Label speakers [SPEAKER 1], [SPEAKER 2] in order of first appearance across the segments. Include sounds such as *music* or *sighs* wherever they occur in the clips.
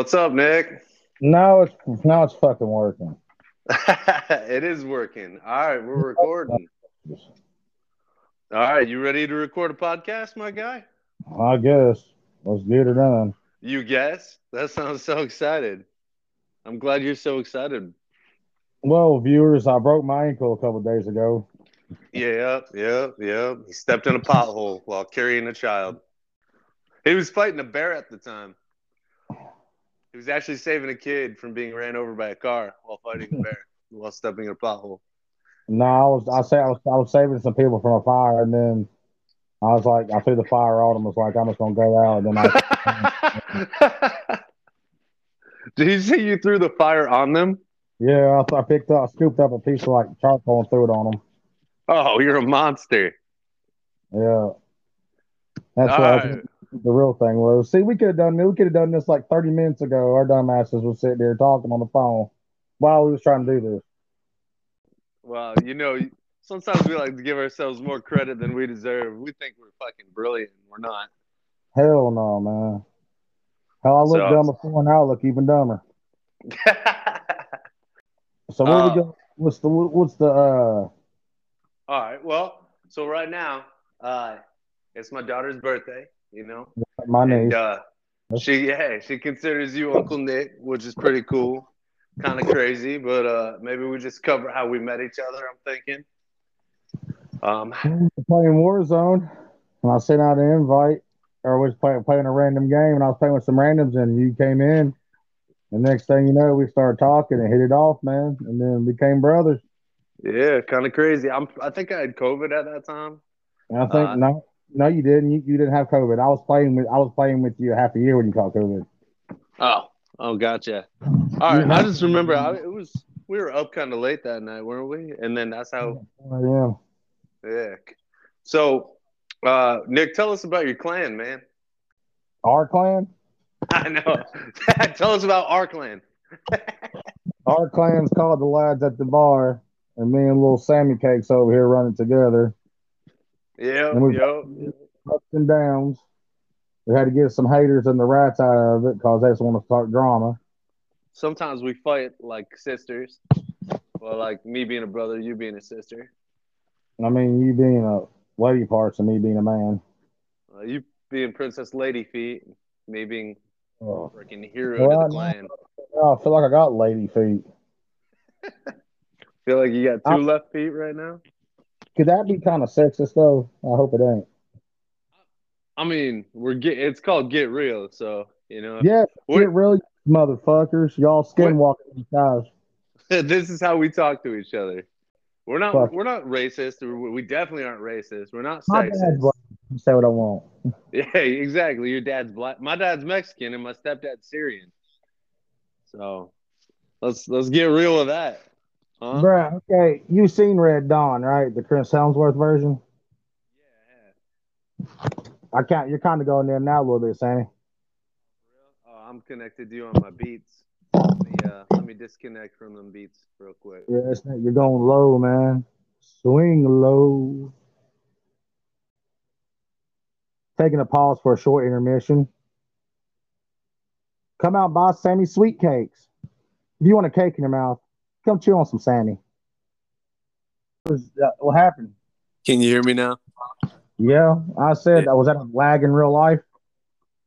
[SPEAKER 1] What's up, Nick?
[SPEAKER 2] No, it's now it's fucking working. *laughs*
[SPEAKER 1] it is working. All right, we're recording. All right, you ready to record a podcast, my guy?
[SPEAKER 2] I guess. Let's get it done.
[SPEAKER 1] You guess? That sounds so excited. I'm glad you're so excited.
[SPEAKER 2] Well, viewers, I broke my ankle a couple days ago.
[SPEAKER 1] Yeah, yeah, yeah. He stepped in a pothole while carrying a child. He was fighting a bear at the time. He was actually saving a kid from being ran over by a car while fighting a bear *laughs* while stepping in a pothole.
[SPEAKER 2] No, I was I say I was I was saving some people from a fire, and then I was like, I threw the fire on them. Was like, I'm just gonna go out, and then
[SPEAKER 1] I. *laughs* Did you say you threw the fire on them?
[SPEAKER 2] Yeah, I, I picked up, I scooped up a piece of like charcoal and threw it on them.
[SPEAKER 1] Oh, you're a monster.
[SPEAKER 2] Yeah, that's All what right. The real thing was. See, we could have done we could have done this like 30 minutes ago. Our dumbasses was sitting there talking on the phone while we was trying to do this.
[SPEAKER 1] Well, you know, sometimes we like to give ourselves more credit than we deserve. We think we're fucking brilliant. We're not.
[SPEAKER 2] Hell no, man. How I look so, dumb before, now I look even dumber. *laughs* so where uh, we go? What's the what's the? uh All
[SPEAKER 1] right. Well, so right now, uh it's my daughter's birthday. You know,
[SPEAKER 2] my name.
[SPEAKER 1] Uh, she yeah, she considers you Uncle Nick, which is pretty cool kind of crazy, but uh, maybe we just cover how we met each other. I'm thinking. Um,
[SPEAKER 2] playing Warzone, and I sent out an invite, or was playing playing a random game, and I was playing with some randoms, and you came in. The next thing you know, we started talking and hit it off, man, and then became brothers.
[SPEAKER 1] Yeah, kind of crazy. I'm. I think I had COVID at that time.
[SPEAKER 2] And I think uh, no, no, you didn't. You, you didn't have COVID. I was playing with. I was playing with you half a year when you caught COVID.
[SPEAKER 1] Oh, Oh, gotcha. *laughs* All right. I just remember I, it was we were up kind of late that night, weren't we? And then that's how.
[SPEAKER 2] Oh,
[SPEAKER 1] yeah. Yeah. So, uh, Nick, tell us about your clan, man.
[SPEAKER 2] Our clan. *laughs*
[SPEAKER 1] I know. *laughs* tell us about our clan.
[SPEAKER 2] our clan's called the lads at the bar, and me and little Sammy Cakes over here running together.
[SPEAKER 1] Yeah. Yep.
[SPEAKER 2] Ups and downs we had to get some haters and the rats out of it because they just want to start drama.
[SPEAKER 1] Sometimes we fight like sisters. Well, like me being a brother, you being a sister.
[SPEAKER 2] I mean, you being a lady parts and me being a man.
[SPEAKER 1] Uh, you being Princess Lady Feet, me being oh. freaking hero well, of the clan.
[SPEAKER 2] I feel like I got lady feet. *laughs*
[SPEAKER 1] feel like you got two I, left feet right now.
[SPEAKER 2] Could that be kind of sexist though? I hope it ain't.
[SPEAKER 1] I mean, we're get it's called Get Real, so you know.
[SPEAKER 2] Yeah, get real, motherfuckers. Y'all skinwalking guys. *laughs*
[SPEAKER 1] this is how we talk to each other. We're not Fuck. we're not racist. We definitely aren't racist. We're not sexist.
[SPEAKER 2] Say what I want. *laughs*
[SPEAKER 1] Yeah, exactly. Your dad's black. My dad's Mexican, and my stepdad's Syrian. So let's let's get real with that.
[SPEAKER 2] Huh? Bruh, okay. You've seen Red Dawn, right? The Chris Hemsworth version. Yeah. I can't. You're kind of going there now a little bit, Sammy.
[SPEAKER 1] Oh, I'm connected to you on my beats. Let me, uh, let me disconnect from them beats real quick.
[SPEAKER 2] Yeah, you're going low, man. Swing low. Taking a pause for a short intermission. Come out buy Sammy sweet cakes. If you want a cake in your mouth, come chew on some Sandy. What, was, uh, what happened?
[SPEAKER 1] Can you hear me now?
[SPEAKER 2] Yeah, I said, yeah. was that a lag in real life?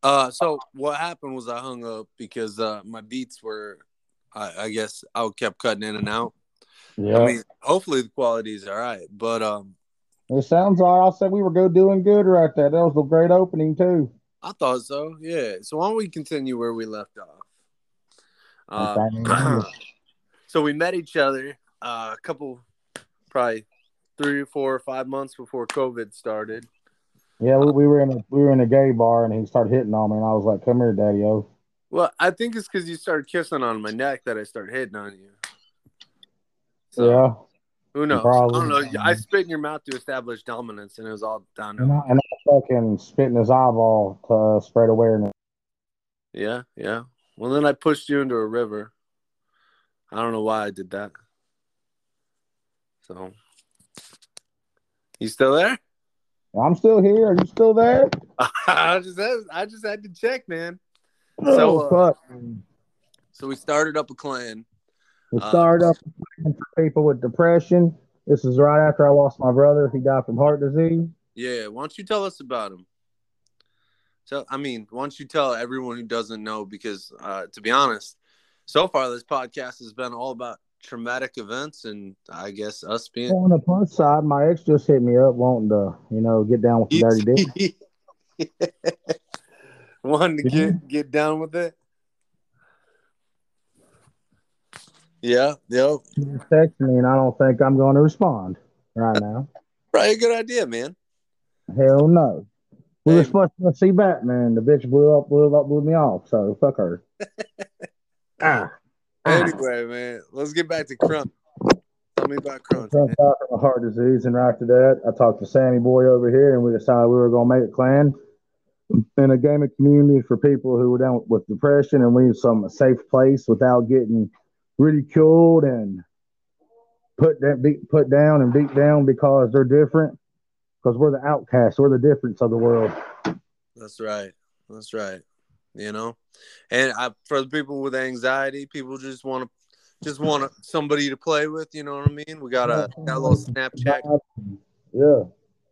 [SPEAKER 1] Uh, so what happened was I hung up because uh, my beats were, I, I guess, I kept cutting in and out. Yeah. I mean, hopefully the quality is all right, but um,
[SPEAKER 2] it sounds like I said we were good, doing good right there. That was a great opening too.
[SPEAKER 1] I thought so. Yeah. So why don't we continue where we left off? Uh, *clears throat* so we met each other uh, a couple, probably three, four, or five months before COVID started.
[SPEAKER 2] Yeah, we, we were in a we were in a gay bar and he started hitting on me and I was like, "Come here, daddy o."
[SPEAKER 1] Well, I think it's because you started kissing on my neck that I started hitting on you. So,
[SPEAKER 2] yeah.
[SPEAKER 1] Who knows? Probably. I don't know. I spit in your mouth to establish dominance, and it was all down.
[SPEAKER 2] And I, and I fucking spit in his eyeball to uh, spread awareness.
[SPEAKER 1] Yeah, yeah. Well, then I pushed you into a river. I don't know why I did that. So you still there?
[SPEAKER 2] I'm still here. Are you still there? *laughs*
[SPEAKER 1] I just had, I just had to check, man. So,
[SPEAKER 2] oh,
[SPEAKER 1] uh,
[SPEAKER 2] fuck.
[SPEAKER 1] So we started up a clan.
[SPEAKER 2] We
[SPEAKER 1] uh,
[SPEAKER 2] started up for people with depression. This is right after I lost my brother. He died from heart disease.
[SPEAKER 1] Yeah, why don't you tell us about him? So, I mean, why don't you tell everyone who doesn't know? Because, uh, to be honest, so far this podcast has been all about traumatic events, and I guess us being
[SPEAKER 2] On the plus side, my ex just hit me up wanting to, you know, get down with the dirty *laughs* dick. *laughs*
[SPEAKER 1] wanting to get get down with it. Yeah, yep.
[SPEAKER 2] He just texted me, and I don't think I'm going to respond right now.
[SPEAKER 1] Right, good idea, man.
[SPEAKER 2] Hell no. We
[SPEAKER 1] Hey.
[SPEAKER 2] were supposed to see Batman. The bitch blew up, blew up, blew me off. So fuck her. *laughs* ah.
[SPEAKER 1] Anyway, man, let's get back to Crump. Tell me about Crump.
[SPEAKER 2] Trump
[SPEAKER 1] Man.
[SPEAKER 2] died from a heart disease, and right after that, I talked to Sammy Boy over here, and we decided we were going to make a clan in a gaming community for people who were down with depression, and we need some safe place without getting ridiculed and put that beat put down and beat down because they're different. Because we're the outcasts, we're the difference of the world.
[SPEAKER 1] That's right. That's right. You know, and I, for the people with anxiety, people just want to just want somebody to play with. You know what I mean? We got a got a little Snapchat,
[SPEAKER 2] Yeah,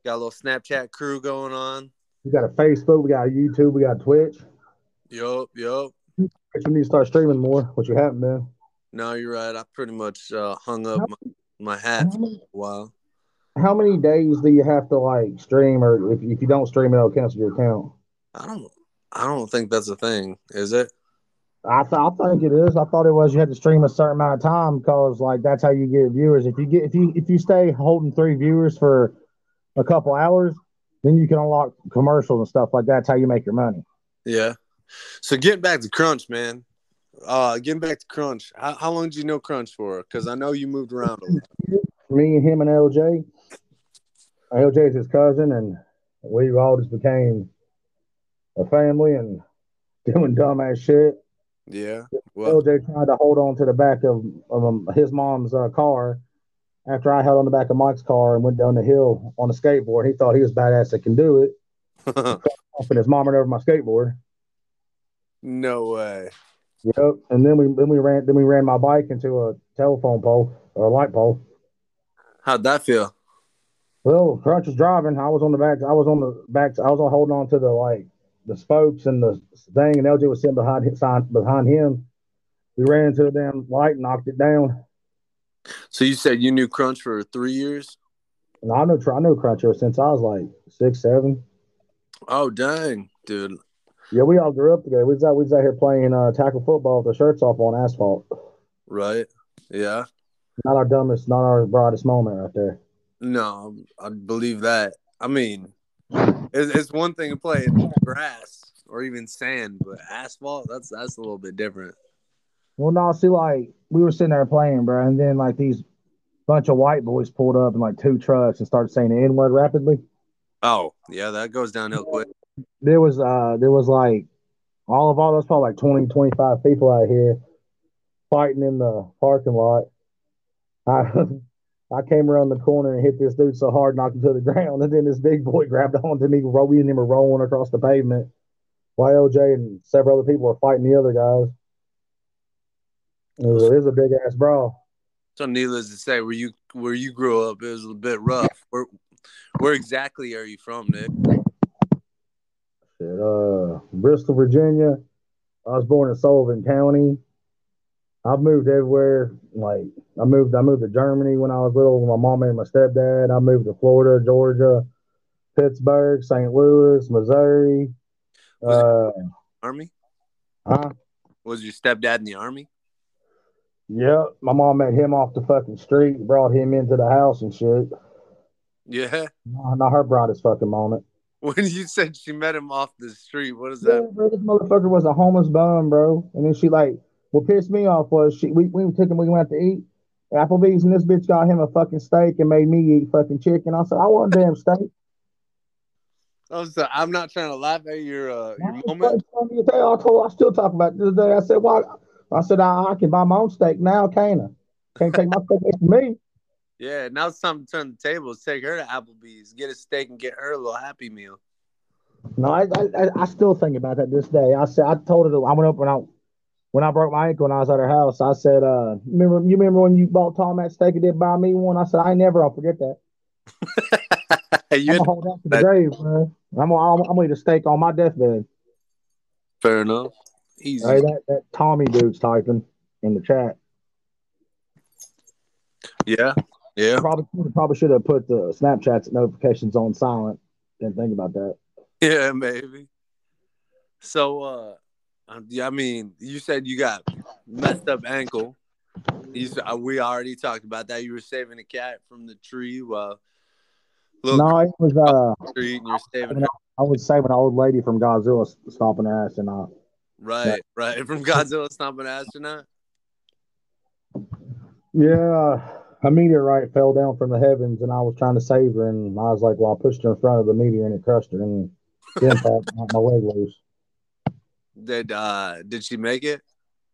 [SPEAKER 1] got a little Snapchat crew going on.
[SPEAKER 2] we got a Facebook, we got a YouTube, we got Twitch.
[SPEAKER 1] Yup, yup.
[SPEAKER 2] But you need to start streaming more, which you haven't been.
[SPEAKER 1] No, you're right. I pretty much uh, hung up my, my hat for a while.
[SPEAKER 2] How many days do you have to like stream, or if, if you don't stream, it'll cancel your account?
[SPEAKER 1] I don't. I don't think that's a thing. Is it?
[SPEAKER 2] I, th- I think it is. I thought it was you had to stream a certain amount of time because like that's how you get viewers. If you get if you if you stay holding three viewers for a couple hours, then you can unlock commercials and stuff like that. That's how you make your money.
[SPEAKER 1] Yeah. So getting back to Crunch, man. Uh, getting back to Crunch. How, how long did you know Crunch for? Because I know you moved around a lot.
[SPEAKER 2] Me and him and LJ. LJ is his cousin, and we all just became a family and *laughs* doing dumbass shit.
[SPEAKER 1] Yeah. Well,
[SPEAKER 2] LJ tried to hold on to the back of, of um, his mom's uh, car after I held on the back of Mike's car and went down the hill on a skateboard. He thought he was badass that can do it. *laughs* And his mom ran over my skateboard.
[SPEAKER 1] no way.
[SPEAKER 2] Yep. And then we then we ran then we ran my bike into a telephone pole or a light pole.
[SPEAKER 1] How'd that feel?
[SPEAKER 2] Well, Crunch was driving. I was on the back. I was on the back. I was on holding on to the like the spokes and the thing, and LJ was sitting behind behind him. We ran into the damn light, and knocked it down.
[SPEAKER 1] So you said you knew Crunch for three years?
[SPEAKER 2] And I knew I knew Crunch ever since I was like six, seven.
[SPEAKER 1] Oh dang, dude.
[SPEAKER 2] Yeah, we all grew up together. We was out, we was out here playing uh, tackle football with the shirts off on asphalt.
[SPEAKER 1] Right? Yeah.
[SPEAKER 2] Not our dumbest, not our brightest moment right there.
[SPEAKER 1] No, I believe that. I mean, it's, it's one thing to play grass or even sand, but asphalt, that's that's a little bit different.
[SPEAKER 2] Well, no, see, like we were sitting there playing, bro, and then like these bunch of white boys pulled up in like two trucks and started saying the N word rapidly.
[SPEAKER 1] Oh, yeah, that goes downhill quick.
[SPEAKER 2] There was uh there was like all of all those probably like 20, 25 people out here fighting in the parking lot. I *laughs* I came around the corner and hit this dude so hard, knocked him to the *laughs* ground, and then this big boy grabbed onto me, ro- we and him were rolling across the pavement, while LJ and several other people were fighting the other guys. It was, it was a big ass brawl.
[SPEAKER 1] So needless to say, where you where you grew up, it was a bit rough. Where where exactly are you from, Nick?
[SPEAKER 2] Shit, uh, Bristol, Virginia. I was born in Sullivan County. I've moved everywhere. Like I moved, I moved to Germany when I was little. With my mom and my stepdad. I moved to Florida, Georgia, Pittsburgh, St. Louis, Missouri. Uh,
[SPEAKER 1] Army?
[SPEAKER 2] huh?
[SPEAKER 1] Was your stepdad in the army?
[SPEAKER 2] Yeah, my mom met him off the fucking street, brought him into the house and shit.
[SPEAKER 1] Yeah.
[SPEAKER 2] Not not her brightest fucking moment. *laughs*
[SPEAKER 1] When you said she met him off the street, what is
[SPEAKER 2] Yeah,
[SPEAKER 1] that?
[SPEAKER 2] bro, this motherfucker was a homeless bum, bro. And then she like, what pissed me off was she we, we took him we went out to eat Applebee's and this bitch got him a fucking steak and made me eat fucking chicken. I said, I want a damn steak.
[SPEAKER 1] Oh, so I'm not trying to laugh at your uh, your
[SPEAKER 2] I
[SPEAKER 1] moment.
[SPEAKER 2] fucking telling you today, I told I still talk about it this day. I said, why I said I, I can buy my own steak now, can't I? Can't take my *laughs* steak from me.
[SPEAKER 1] Yeah, now it's time to turn the tables, take her to Applebee's, get a steak, and get her a little Happy Meal.
[SPEAKER 2] No, I, I I still think about that this day. I said I told her I went up when I when I broke my ankle and I was at her house. I said, uh, remember you remember when you bought Tom that steak and did buy me one? I said I never I'll forget that. *laughs* I'm gonna hold that to the grave, man. I'm gonna I'm, gonna eat a steak on my deathbed.
[SPEAKER 1] Fair enough. Easy.
[SPEAKER 2] Hey, that, that Tommy dude's typing in the chat.
[SPEAKER 1] Yeah. Yeah.
[SPEAKER 2] Probably probably should have put the Snapchat notifications on silent. Didn't think about that.
[SPEAKER 1] Yeah, maybe. So, uh, I mean, you said you got messed up ankle. You, uh, we already talked about that. You were saving a cat from the tree Well,
[SPEAKER 2] No, it was uh
[SPEAKER 1] tree, and you're saving.
[SPEAKER 2] I was saving an old lady from Godzilla stomping her ass and uh
[SPEAKER 1] Right, right. *laughs* From Godzilla stomping astronaut.
[SPEAKER 2] yeah, a meteorite fell down from the heavens and I was trying to save her and I was like, well, I pushed her in front of the meteor and it crushed her and the impact knocked my leg loose.
[SPEAKER 1] Did uh did she make it?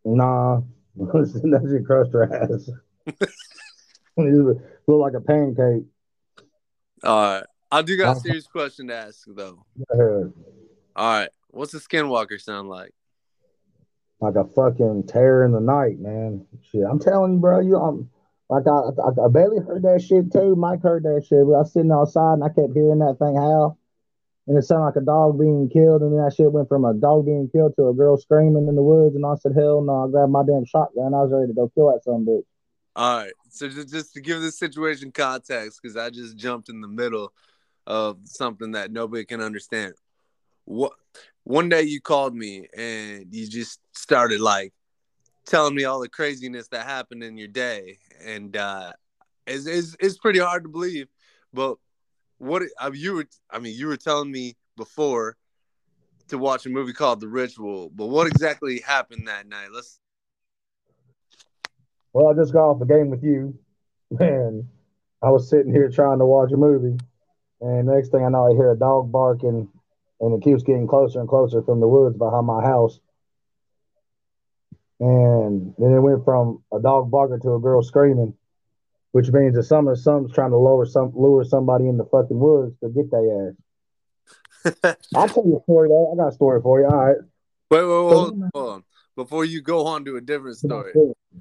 [SPEAKER 2] Nah, *laughs* that shit crushed her ass. *laughs* it looked like a pancake.
[SPEAKER 1] All right. I do got a *laughs* serious question to ask though. All right. What's a skinwalker sound like?
[SPEAKER 2] like a fucking terror in the night, man. Shit, I'm telling you, bro. You, um, like I, I, I barely heard that shit too. Mike heard that shit. I was sitting outside and I kept hearing that thing howl, and it sounded like a dog being killed. And then that shit went from a dog being killed to a girl screaming in the woods. And I said, hell no! I grabbed my damn shotgun. I was ready to go kill that son bitch.
[SPEAKER 1] All right. So just, just to give this situation context, because I just jumped in the middle of something that nobody can understand. What one day you called me and you just started like telling me all the craziness that happened in your day, and uh, it's, it's it's pretty hard to believe. But what I mean, you were I mean you were telling me before to watch a movie called The Ritual, but what exactly happened that night? Let's
[SPEAKER 2] Well, I just got off a game with you, *laughs* and I was sitting here trying to watch a movie, and next thing I know, I hear a dog barking, and it keeps getting closer and closer from the woods behind my house. And then it went from a dog barking to a girl screaming, which means that some something's trying to lower some lure somebody in the fucking woods to get their ass. *laughs* I'll tell you a story though. I got a story for you. All right.
[SPEAKER 1] Wait, wait, wait, hold on, hold on. Before you go on to a different story,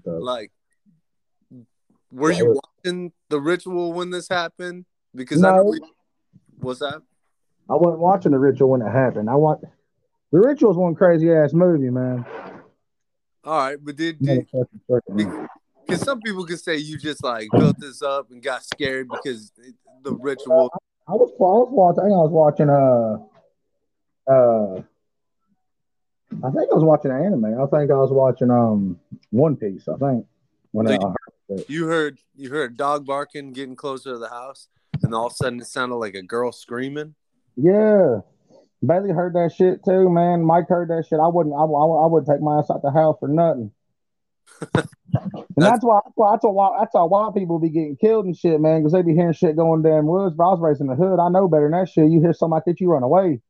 [SPEAKER 1] like, were
[SPEAKER 2] Yeah,
[SPEAKER 1] you watching the ritual when this happened? Because
[SPEAKER 2] No.
[SPEAKER 1] I we, what's that?
[SPEAKER 2] I wasn't watching the ritual when it happened. I want the ritual's one crazy ass movie, man.
[SPEAKER 1] All right, but did did because some people could say you just like built this up and got scared because the ritual.
[SPEAKER 2] I was, I was watching. I I was watching. Uh, uh, I think I was watching anime. I think I was watching um One Piece. I think when I,
[SPEAKER 1] So You heard you heard a dog barking, getting closer to the house, and all of a sudden it sounded like a girl screaming.
[SPEAKER 2] yeah, Bailey heard that shit too, man. Mike heard that shit. I wouldn't. I, I, I wouldn't take my ass out the house for nothing. And that's why that's why that's why that's why white people be getting killed and shit, man, because they be hearing shit going damn woods. But I was raised in the hood. I know better than that shit. You hear something like that, you run away.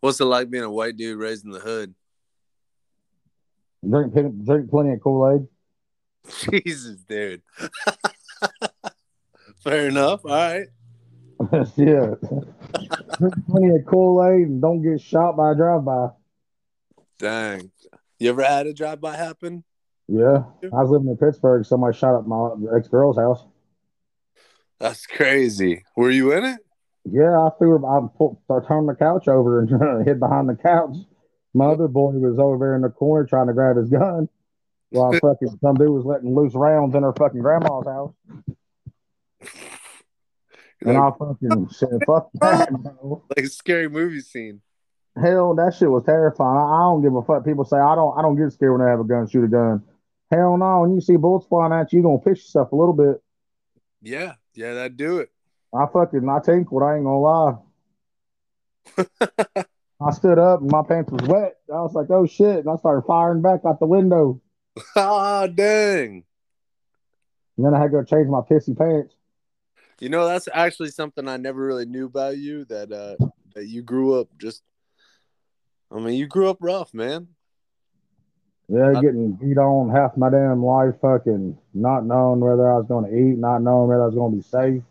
[SPEAKER 1] What's it like being a white dude raised in the hood?
[SPEAKER 2] Drink drink plenty of Kool Aid. *laughs*
[SPEAKER 1] Jesus, dude. *laughs* Fair enough. All right.
[SPEAKER 2] yeah. *laughs* Drink plenty of Kool Aid and don't get shot by a drive by.
[SPEAKER 1] Dang. You ever had a drive by happen?
[SPEAKER 2] Yeah. I was living in Pittsburgh. Somebody shot up my ex girl's house.
[SPEAKER 1] That's crazy. Were you in it?
[SPEAKER 2] Yeah, I threw her. I, pulled, I turned the couch over and *laughs* hid behind the couch. My other boy was over there in the corner trying to grab his gun while *laughs* fucking some dude was letting loose rounds in her fucking grandma's house. And I fucking said, fuck that, bro. *laughs*
[SPEAKER 1] like a scary movie scene.
[SPEAKER 2] Hell, that shit was terrifying. I, I don't give a fuck. People say I don't. I don't get scared when I have a gun, shoot a gun. Hell no. When you see bullets flying at you, you gonna piss yourself a little bit.
[SPEAKER 1] Yeah, yeah, that'd do it.
[SPEAKER 2] I fucking I tinkled. I ain't gonna lie. *laughs* I stood up and my pants was wet. I was like, oh shit, and I started firing back out the window. *laughs*
[SPEAKER 1] Ah, dang.
[SPEAKER 2] And then I had to go change my pissy pants.
[SPEAKER 1] You know, that's actually something I never really knew about you. That uh, that you grew up just. I mean, you grew up rough, man.
[SPEAKER 2] Yeah,
[SPEAKER 1] I-
[SPEAKER 2] getting beat on half my damn life, fucking not knowing whether I was gonna eat, not knowing whether I was gonna be safe.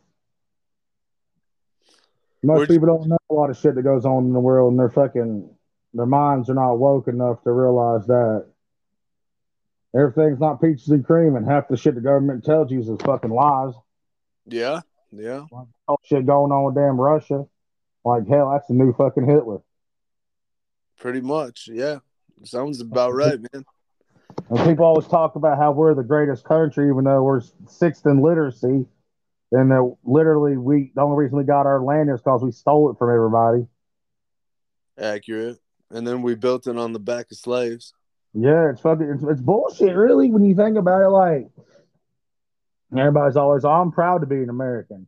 [SPEAKER 2] Most people don't know a lot of shit that goes on in the world, and their fucking their minds are not woke enough to realize that everything's not peaches and cream, and half the shit the government tells you is fucking lies.
[SPEAKER 1] Yeah, yeah.
[SPEAKER 2] Oh, shit going on with damn Russia. Like hell, that's the new fucking Hitler.
[SPEAKER 1] Pretty much, yeah. Sounds about right, man.
[SPEAKER 2] And people always talk about how we're the greatest country, even though we're sixth in literacy. And that literally, we the only reason we got our land is because we stole it from everybody.
[SPEAKER 1] Accurate. And then we built it on the back of slaves.
[SPEAKER 2] Yeah, it's fucking it's, it's bullshit, really, when you think about it. Like everybody's always, oh, I'm proud to be an American.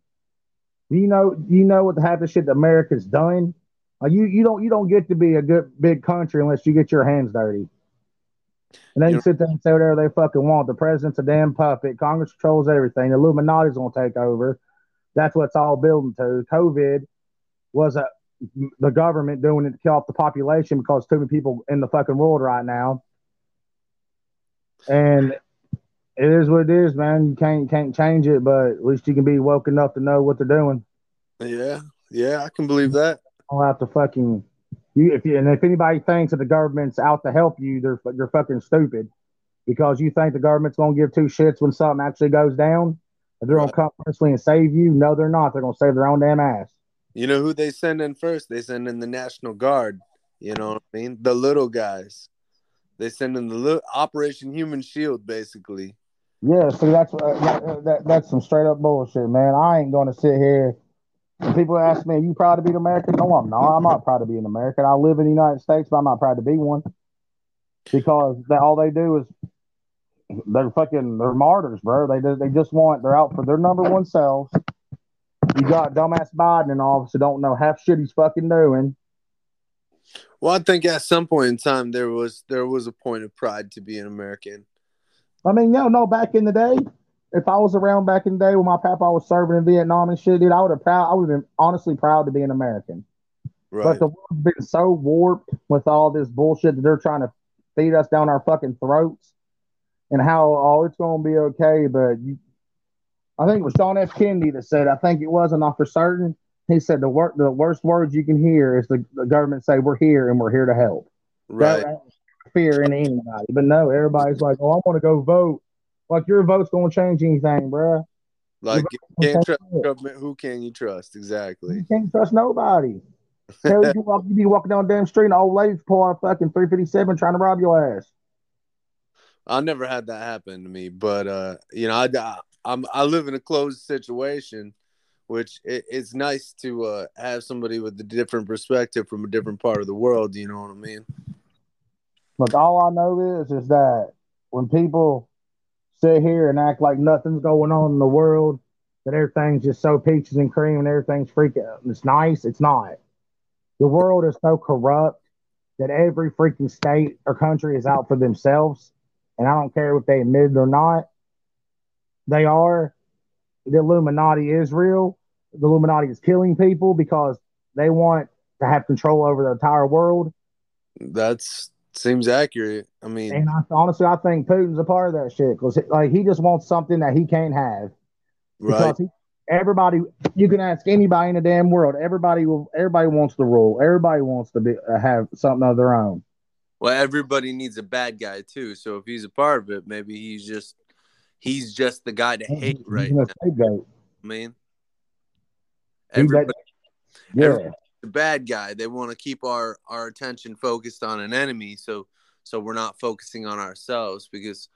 [SPEAKER 2] You know, you know what the half the shit that America's done. Like you, you don't, you don't get to be a good big country unless you get your hands dirty. And then
[SPEAKER 1] You
[SPEAKER 2] you sit there and say whatever they fucking want. The president's a damn puppet. Congress controls everything. The Illuminati's gonna take over. That's what it's all building to. COVID was a the government doing it to kill off the population because too many people in the fucking world right now. And it is what it is, man. You can't can't change it, but at least you can be woke enough to know what they're doing.
[SPEAKER 1] Yeah, yeah, I can believe that.
[SPEAKER 2] Don't have to fucking you if you and if anybody thinks that the government's out to help you, they're you're fucking stupid because you think the government's gonna give two shits when something actually goes down. If they're gonna come personally and save you, no, they're not. They're gonna save their own damn ass.
[SPEAKER 1] You know who they send in first? They send in the National Guard. You know what I mean? The little guys. They send in the little Operation Human Shield, basically.
[SPEAKER 2] Yeah, see, that's uh, that, that, that's some straight up bullshit, man. I ain't gonna sit here. People ask me, Are "You proud to be an American?" No, I'm not. I'm not proud to be an American. I live in the United States, but I'm not proud to be one because that all they do is they're fucking they're martyrs, bro. They they just want they're out for their number one selves. You got dumbass Biden in office who don't know half shit he's fucking doing.
[SPEAKER 1] Well, I think at some point in time there was there was a point of pride to be an American.
[SPEAKER 2] I mean, no, no, back in the day, if I was around back in the day when my papa was serving in Vietnam and shit, dude, I would have proud I would have been honestly proud to be an American.
[SPEAKER 1] Right.
[SPEAKER 2] But the world's been so warped with all this bullshit that they're trying to feed us down our fucking throats and how oh it's gonna be okay, but you I think it was John F. Kennedy that said, I think it was, I'm not for certain. He said the wor- the worst words you can hear is the, the government say we're here and we're here to help.
[SPEAKER 1] right.
[SPEAKER 2] That, that fear in anybody. But no, everybody's like, Oh, I want to go vote. Like your vote's gonna change anything, bruh.
[SPEAKER 1] Like can't trust government. Who can you trust? Exactly.
[SPEAKER 2] You can't trust nobody. Hell, you, walk, you be walking down the damn street and an old lady pull out a fucking 357 trying to rob your ass.
[SPEAKER 1] I never had that happen to me, but uh, you know, I, I I'm I live in a closed situation, which it, it's nice to uh, have somebody with a different perspective from a different part of the world. You know what I mean?
[SPEAKER 2] Look, all I know is is that when people sit here and act like nothing's going on in the world, that everything's just so peaches and cream and everything's freaking it's nice, it's not. The world is so corrupt that every freaking state or country is out for themselves. And I don't care if they admit it or not. They are. The Illuminati is real. The Illuminati is killing people because they want to have control over the entire world.
[SPEAKER 1] That's seems accurate. I mean,
[SPEAKER 2] And I, honestly, I think Putin's a part of that shit because like he just wants something that he can't have.
[SPEAKER 1] right?
[SPEAKER 2] Because he, everybody, you can ask anybody in the damn world. Everybody will. Everybody wants to rule. Everybody wants to be uh, have something of their own.
[SPEAKER 1] Well, everybody needs a bad guy too. So if he's a part of it, maybe he's just he's just the guy to hate
[SPEAKER 2] He's
[SPEAKER 1] right now.
[SPEAKER 2] scapegoat.
[SPEAKER 1] I mean, everybody
[SPEAKER 2] Yeah,
[SPEAKER 1] every- the bad guy. They want to keep our our attention focused on an enemy, so so we're not focusing on ourselves. Because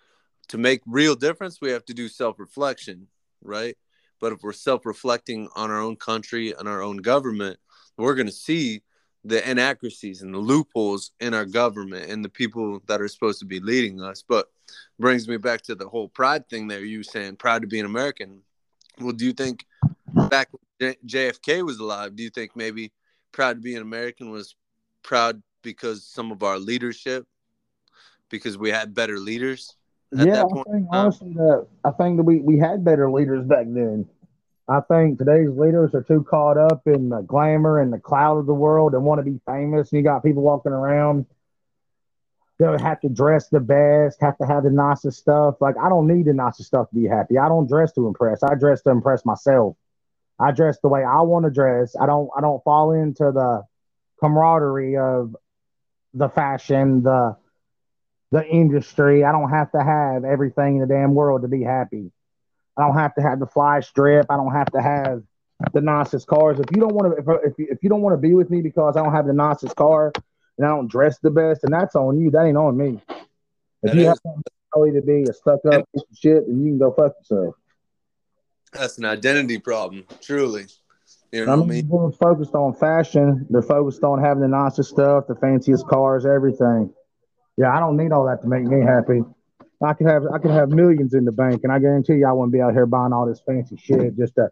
[SPEAKER 1] to make real difference, we have to do self reflection, right? But if we're self reflecting on our own country and our own government, we're going to see the inaccuracies and the loopholes in our government and the people that are supposed to be leading us. But brings me back to the whole pride thing there. You saying proud to be an American. Well, do you think back J- JFK was alive, do you think maybe proud to be an American was proud because some of our leadership, because we had better leaders at
[SPEAKER 2] yeah.
[SPEAKER 1] that
[SPEAKER 2] I think honestly that I think that we we had better leaders back then. I think today's leaders are too caught up in the glamour and the cloud of the world and want to be famous. And you got people walking around that have to dress the best, have to have the nicest stuff. Like I don't need the nicest stuff to be happy. I don't dress to impress. I dress to impress myself. I dress the way I want to dress. I don't I don't fall into the camaraderie of the fashion, the the industry. I don't have to have everything in the damn world to be happy. I don't have to have the fly strip. I don't have to have the nicest cars. If you don't want to, if, if, you, if you don't want to be with me because I don't have the nicest car and I don't dress the best, and that's on you. That ain't on me. If
[SPEAKER 1] That
[SPEAKER 2] you
[SPEAKER 1] is-
[SPEAKER 2] have to be a stuck up of shit, then you can go fuck yourself.
[SPEAKER 1] That's an identity problem, truly. You know what I
[SPEAKER 2] mean,
[SPEAKER 1] mean?
[SPEAKER 2] everyone's focused on fashion. They're focused on having the nicest stuff, the fanciest cars, everything. Yeah, I don't need all that to make me happy. I could have I could have millions in the bank, and I guarantee you, I wouldn't be out here buying all this fancy shit just to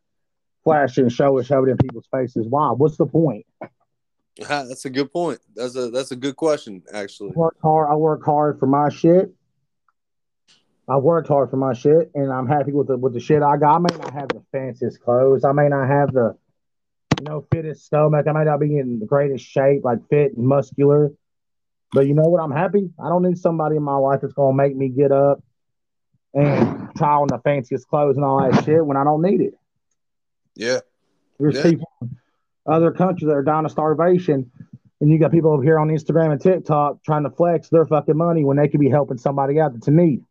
[SPEAKER 2] flash it and show it, show it in people's faces. Why? What's the point? *laughs*
[SPEAKER 1] That's a good point. That's a that's a good question, actually.
[SPEAKER 2] I work hard. I work hard for my shit. I worked hard for my shit, and I'm happy with the with the shit I got. I may not have the fanciest clothes. I may not have the you know fittest stomach. I may not be in the greatest shape, like fit and muscular. But you know what? I'm happy. I don't need somebody in my life that's gonna make me get up and try on the fanciest clothes and all that shit when I don't need it.
[SPEAKER 1] Yeah.
[SPEAKER 2] There's
[SPEAKER 1] Yeah.
[SPEAKER 2] people other countries that are dying of starvation, and you got people over here on Instagram and TikTok trying to flex their fucking money when they could be helping somebody out that's in need.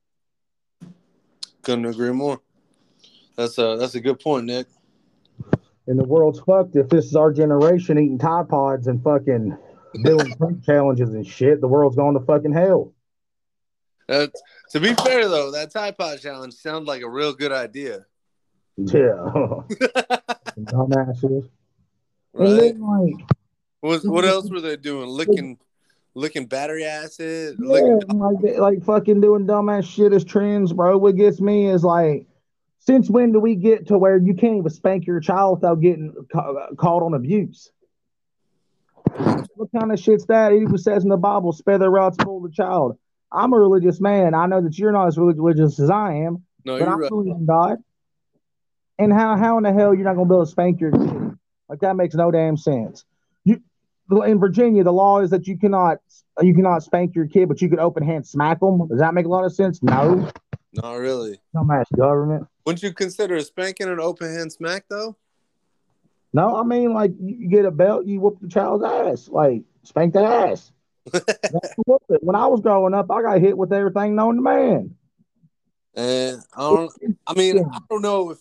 [SPEAKER 1] Couldn't agree more. That's a that's a good point, Nick.
[SPEAKER 2] And the world's fucked if this is our generation eating Tide Pods and fucking doing *laughs* challenges and shit. The world's going to fucking hell.
[SPEAKER 1] Uh, to be fair though, that Tide Pod challenge sounds like a real good idea.
[SPEAKER 2] Yeah. *laughs* Dumbasses.
[SPEAKER 1] Right?
[SPEAKER 2] like,
[SPEAKER 1] What what else were they doing? Licking licking battery acid?
[SPEAKER 2] yeah,
[SPEAKER 1] Licking
[SPEAKER 2] like, like fucking doing dumbass shit as trends, bro. What gets me is like, since when do we get to where you can't even spank your child without getting ca- uh, caught on abuse? What kind of shit's that? It even says in the Bible, spare the rod, spoil the child. I'm a religious man. I know that you're not as religious as I am,
[SPEAKER 1] No,
[SPEAKER 2] but
[SPEAKER 1] you're
[SPEAKER 2] I
[SPEAKER 1] right.
[SPEAKER 2] believe in God. And how how in the hell you're not gonna be able to spank your kid? Like that makes no damn sense. In Virginia, the law is that you cannot you cannot spank your kid, but you can open hand smack them. Does that make a lot of sense? No,
[SPEAKER 1] Not really.
[SPEAKER 2] dumbass government.
[SPEAKER 1] Wouldn't you consider spanking an open hand smack though?
[SPEAKER 2] No, I mean like you get a belt, you whoop the child's ass, like spank the ass. *laughs* That's whoop it. When I was growing up, I got hit with everything known to man.
[SPEAKER 1] And I don't. I mean, I don't know if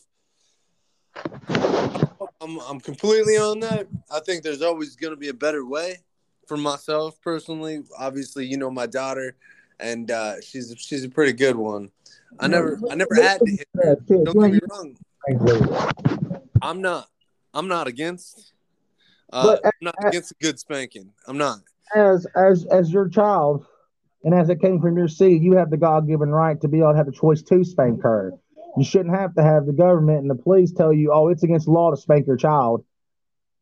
[SPEAKER 1] I'm. I'm completely on that. I think there's always going to be a better way. For myself personally, obviously, you know my daughter, and uh, she's she's a pretty good one. I never I never had to hit her. Don't get me wrong. I'm not. I'm not against. Uh,
[SPEAKER 2] But,
[SPEAKER 1] I'm not against a good spanking. I'm not.
[SPEAKER 2] as as as your child and as it came from your seed, you have the God given right to be able to have the choice to spank her. You shouldn't have to have the government and the police tell you, oh, it's against the law to spank your child.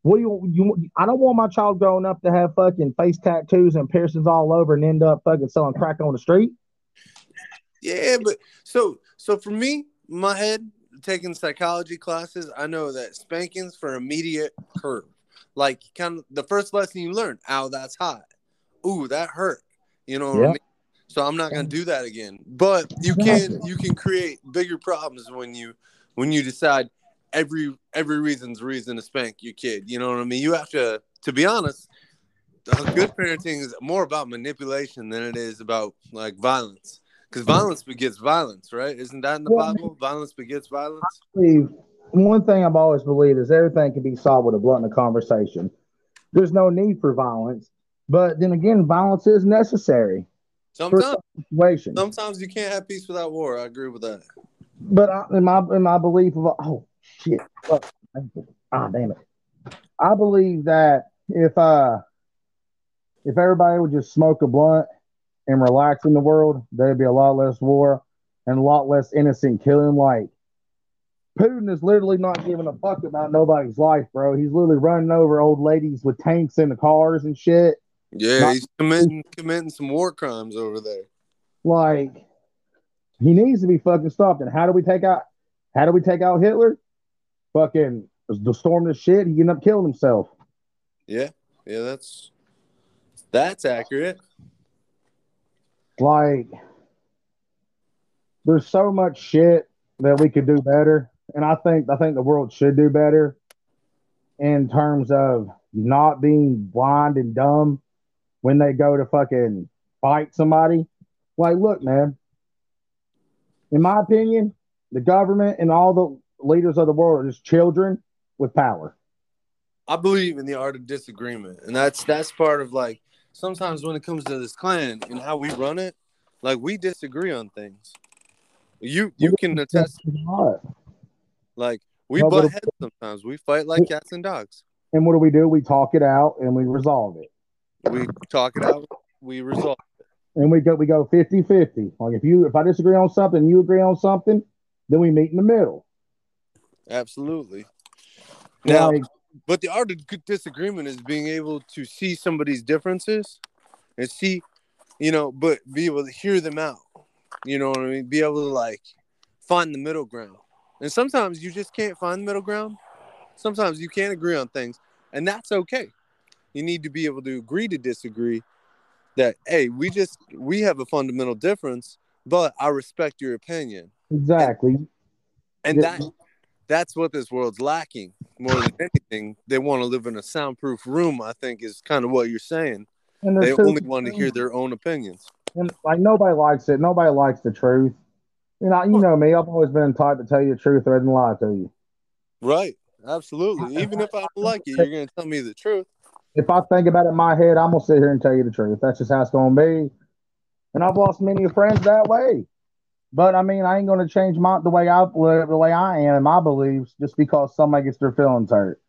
[SPEAKER 2] What do you you? I don't want my child growing up to have fucking face tattoos and piercings all over and end up fucking selling crack on the street.
[SPEAKER 1] Yeah, but so so for me, my head taking psychology classes, I know that spankings for immediate hurt. Like kind of the first lesson you learn, ow, that's hot. Ooh, that hurt. You know what I mean? So I'm not gonna do that again. But you can you can create bigger problems when you when you decide every every reason's reason to spank your kid. You know what I mean? You have to to be honest, good parenting is more about manipulation than it is about like violence. Because violence begets violence, right? Isn't that in the
[SPEAKER 2] Yeah.
[SPEAKER 1] Bible? Violence begets violence.
[SPEAKER 2] believe one thing I've always believed is everything can be solved with a blunt of conversation. There's no need for violence, but then again, violence is necessary
[SPEAKER 1] Sometimes,
[SPEAKER 2] some
[SPEAKER 1] sometimes you can't have peace without war. I agree with that.
[SPEAKER 2] But I, in my in my belief of oh shit, fuck, ah damn it, I believe that if uh if everybody would just smoke a blunt and relax in the world, there'd be a lot less war and a lot less innocent killing. Like Putin is literally not giving a fuck about nobody's life, bro. He's literally running over old ladies with tanks in the cars and shit.
[SPEAKER 1] Yeah,
[SPEAKER 2] Not-
[SPEAKER 1] he's committing committing some war crimes over there.
[SPEAKER 2] Like he needs to be fucking stopped. And how do we take out how do we take out Hitler? Fucking the storm the shit, he ended up killing himself.
[SPEAKER 1] Yeah, yeah, that's that's accurate.
[SPEAKER 2] Like there's so much shit that we could do better. And I think I think the world should do better. in terms of not being blind and dumb when they go to fucking fight somebody. Like, look, man, in my opinion, the government and all the leaders of the world are just children with power.
[SPEAKER 1] I believe in the art of disagreement, and that's that's part of like sometimes when it comes to this clan and how we run it, like we disagree on things. You you can attest. Like we no, butt heads sometimes. We fight like cats and dogs.
[SPEAKER 2] And what do we do? We talk it out and we resolve it.
[SPEAKER 1] We talk it out. We resolve it.
[SPEAKER 2] And we go we go 50-50. Like if you if I disagree on something, you agree on something, then we meet in the middle.
[SPEAKER 1] Absolutely. Now, like, but the art of disagreement is being able to see somebody's differences and see, you know, but be able to hear them out. You know what I mean? Be able to like find the middle ground. And sometimes you just can't find the middle ground. Sometimes you can't agree on things, and that's okay. You need to be able to agree to disagree. That hey, we just we have a fundamental difference, but I respect your opinion.
[SPEAKER 2] Exactly.
[SPEAKER 1] And, and that that's what this world's lacking more than anything. They want to live in a soundproof room. I think is kind of what you're saying. And they only want to hear their own opinions.
[SPEAKER 2] And like nobody likes it. Nobody likes the truth. You know, you know me. I've always been taught to tell you the truth rather than lie to you.
[SPEAKER 1] Right. Absolutely. Even if I don't like you, you're going to tell me the truth.
[SPEAKER 2] If I think about it in my head, I'm going to sit here and tell you the truth. That's just how it's going to be. And I've lost many friends that way. But I mean, I ain't going to change my the way I live, the way I am and my beliefs just because somebody gets their feelings hurt.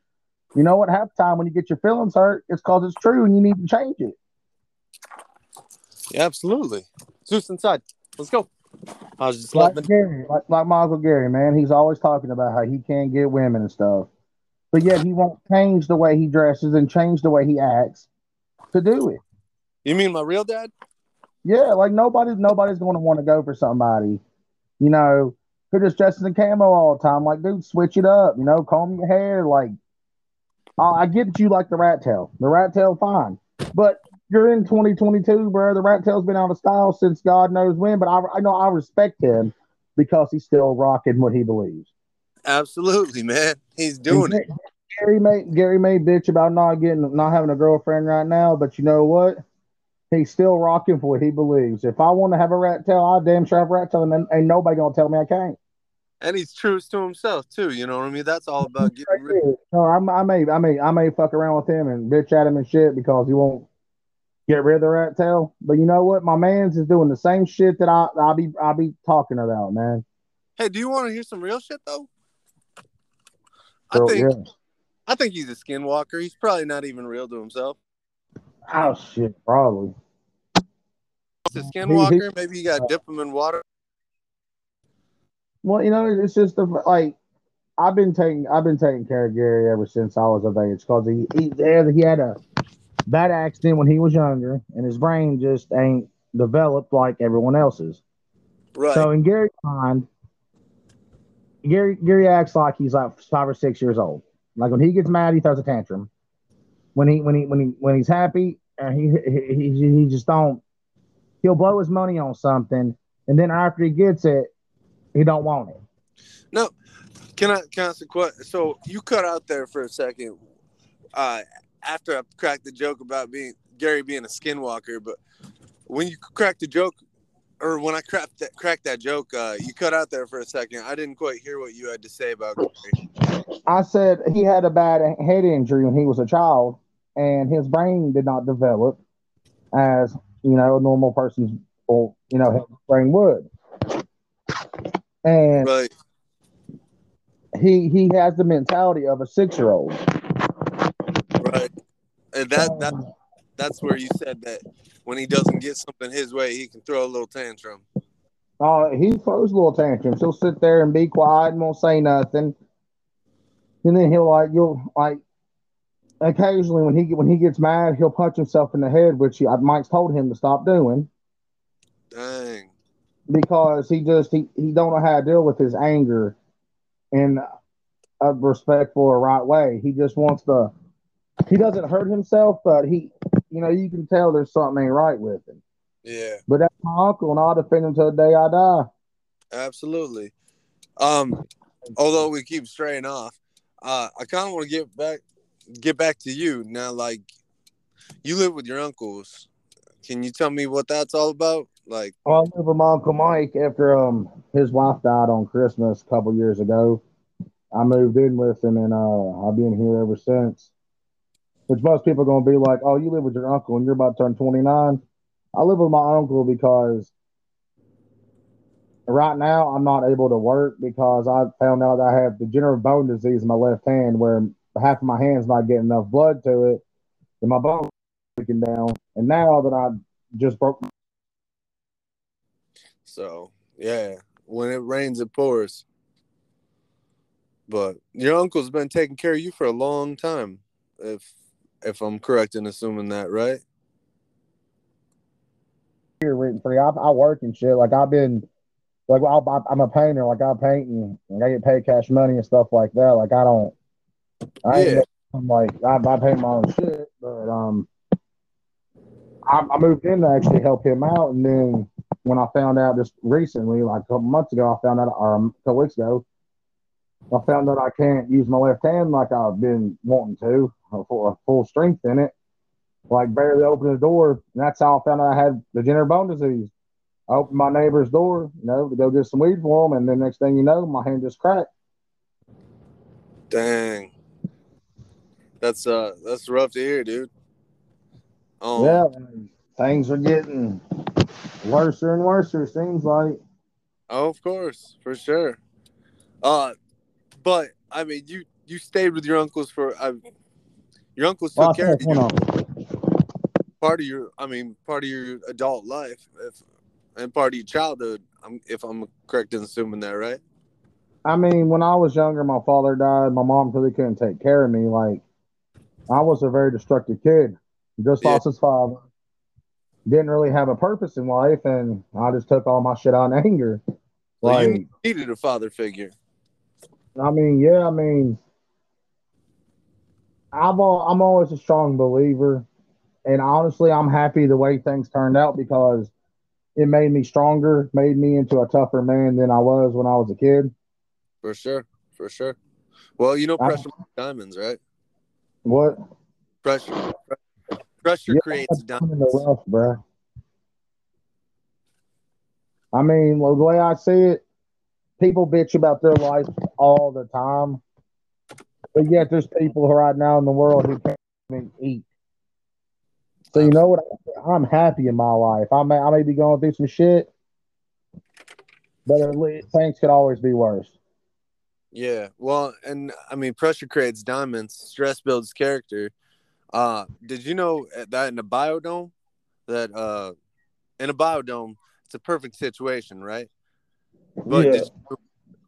[SPEAKER 2] You know what? Half the time when you get your feelings hurt, it's because it's true and you need to change it.
[SPEAKER 1] Yeah, absolutely. Zeus inside. Let's go. I was just
[SPEAKER 2] like Gary, like, like Michael Gary, man. He's always talking about how he can't get women and stuff, but yet he won't change the way he dresses and change the way he acts to do it.
[SPEAKER 1] You mean my real dad?
[SPEAKER 2] Yeah, like nobody's nobody's going to want to go for somebody, you know, who just dresses in camo all the time. Like, dude, switch it up. You know, comb your hair. Like, I, I get that you like the rat tail. The rat tail, fine, but you're in 2022, bro. The rat tail's been out of style since God knows when, but I, I know I respect him because he's still rocking what he believes.
[SPEAKER 1] Absolutely, man. He's doing it.
[SPEAKER 2] Gary may Gary may bitch about not getting not having a girlfriend right now, but you know what? He's still rocking for what he believes. If I want to have a rat tail, I damn sure have a rat tail, and ain't nobody gonna tell me I can't.
[SPEAKER 1] And he's true to himself too. You know what I mean? That's all about getting rid.
[SPEAKER 2] No, I, I may, I may, I may fuck around with him and bitch at him and shit because he won't get rid of the rat tail. But you know what? My man's is doing the same shit that I I be I be talking about, man.
[SPEAKER 1] Hey, do you want to hear some real shit though? I think yeah. I think he's a skinwalker. He's probably not even real to himself.
[SPEAKER 2] Oh shit, probably.
[SPEAKER 1] He's a skinwalker. Maybe you got to dip him in water.
[SPEAKER 2] Well, you know, it's just the like I've been taking I've been taking care of Gary ever since I was of age because he he, he had a bad accident when he was younger, and his brain just ain't developed like everyone else's. Right. So in Gary's mind, Gary Gary acts like he's like five or six years old. Like when he gets mad, he throws a tantrum. When he when he when he when he's happy, uh, he, he he just don't. He'll blow his money on something, and then after he gets it, he don't want it.
[SPEAKER 1] No, can I can I ask a question? So you cut out there for a second. Uh, after I cracked the joke about being Gary being a skinwalker, but when you cracked the joke, or when I cracked that, cracked that joke, uh, you cut out there for a second. I didn't quite hear what you had to say about Gary.
[SPEAKER 2] I said he had a bad head injury when he was a child, and his brain did not develop as you know a normal person's or you know brain would. And right. he he has the mentality of a six year old.
[SPEAKER 1] Right, and that that that's where you said that when he doesn't get something his way, he can throw a little tantrum.
[SPEAKER 2] Oh, uh, he throws a little tantrums. He'll sit there and be quiet and won't say nothing. And then he'll like you'll like occasionally when he when he gets mad, he'll punch himself in the head, which he, Mike's told him to stop doing.
[SPEAKER 1] Dang.
[SPEAKER 2] Because he just he, he don't know how to deal with his anger in a respectful or right way. He just wants to he doesn't hurt himself, but he, you know, you can tell there's something ain't right with him.
[SPEAKER 1] Yeah.
[SPEAKER 2] But that's my uncle, and I'll defend him till the day I die.
[SPEAKER 1] Absolutely. Um, although we keep straying off, uh, I kind of want to get back get back to you now. Like, you live with your uncles. Can you tell me what that's all about? Like,
[SPEAKER 2] I live with my uncle Mike after um his wife died on Christmas a couple years ago. I moved in with him, and uh, I've been here ever since. Which most people are going to be like, "Oh, you live with your uncle, and you're about to turn 29." I live with my uncle because right now I'm not able to work because I found out I have degenerative bone disease in my left hand, where half of my hand's not getting enough blood to it, and my bone's breaking down. And now that I just broke.
[SPEAKER 1] So yeah, when it rains, it pours. But your uncle's been taking care of you for a long time, if if I'm correct in assuming that, right?
[SPEAKER 2] Here written free. I, I work and shit. Like I've been, like i am a painter. Like I paint and I get paid cash money and stuff like that. Like I don't. I yeah. I'm like I, I paint my own shit, but um, I, I moved in to actually help him out, and then when I found out just recently, like a couple months ago, I found out, or a couple weeks ago, I found that I can't use my left hand like I've been wanting to for full strength in it. Like barely open the door, and that's how I found out I had degenerative bone disease. I opened my neighbor's door, you know, to go get some weed for him, and then next thing you know, my hand just cracked.
[SPEAKER 1] Dang, that's uh, that's rough to hear, dude.
[SPEAKER 2] Um, yeah, things are getting worse and worse. It seems like.
[SPEAKER 1] Oh, of course, for sure. Uh, but I mean, you you stayed with your uncles for uh, your uncles took care of you. Part of your, I mean, part of your adult life, if and part of your childhood. I'm, if I'm correct in assuming that, right?
[SPEAKER 2] I mean, when I was younger, my father died. My mom really couldn't take care of me. Like, I was a very destructive kid. Just yeah. lost his father. Didn't really have a purpose in life, and I just took all my shit out in anger.
[SPEAKER 1] like, you needed a father figure.
[SPEAKER 2] I mean, yeah, I mean, I'm always a strong believer, and honestly, I'm happy the way things turned out because it made me stronger, made me into a tougher man than I was when I was a kid.
[SPEAKER 1] For sure, for sure. Well, you know, pressure I, diamonds, right?
[SPEAKER 2] What?
[SPEAKER 1] Pressure, pressure yeah, creates diamonds. Rough, bro.
[SPEAKER 2] I mean, well, the way I see it, people bitch about their life all the time, but yet there's people right now in the world who can't even eat. So you know what? I'm happy in my life. I may I may be going through some shit, but at least things could always be worse.
[SPEAKER 1] Yeah, well, and I mean, pressure creates diamonds. Stress builds character. Uh, did you know that in a biodome, that uh, in a biodome, it's a perfect situation, right? But yeah.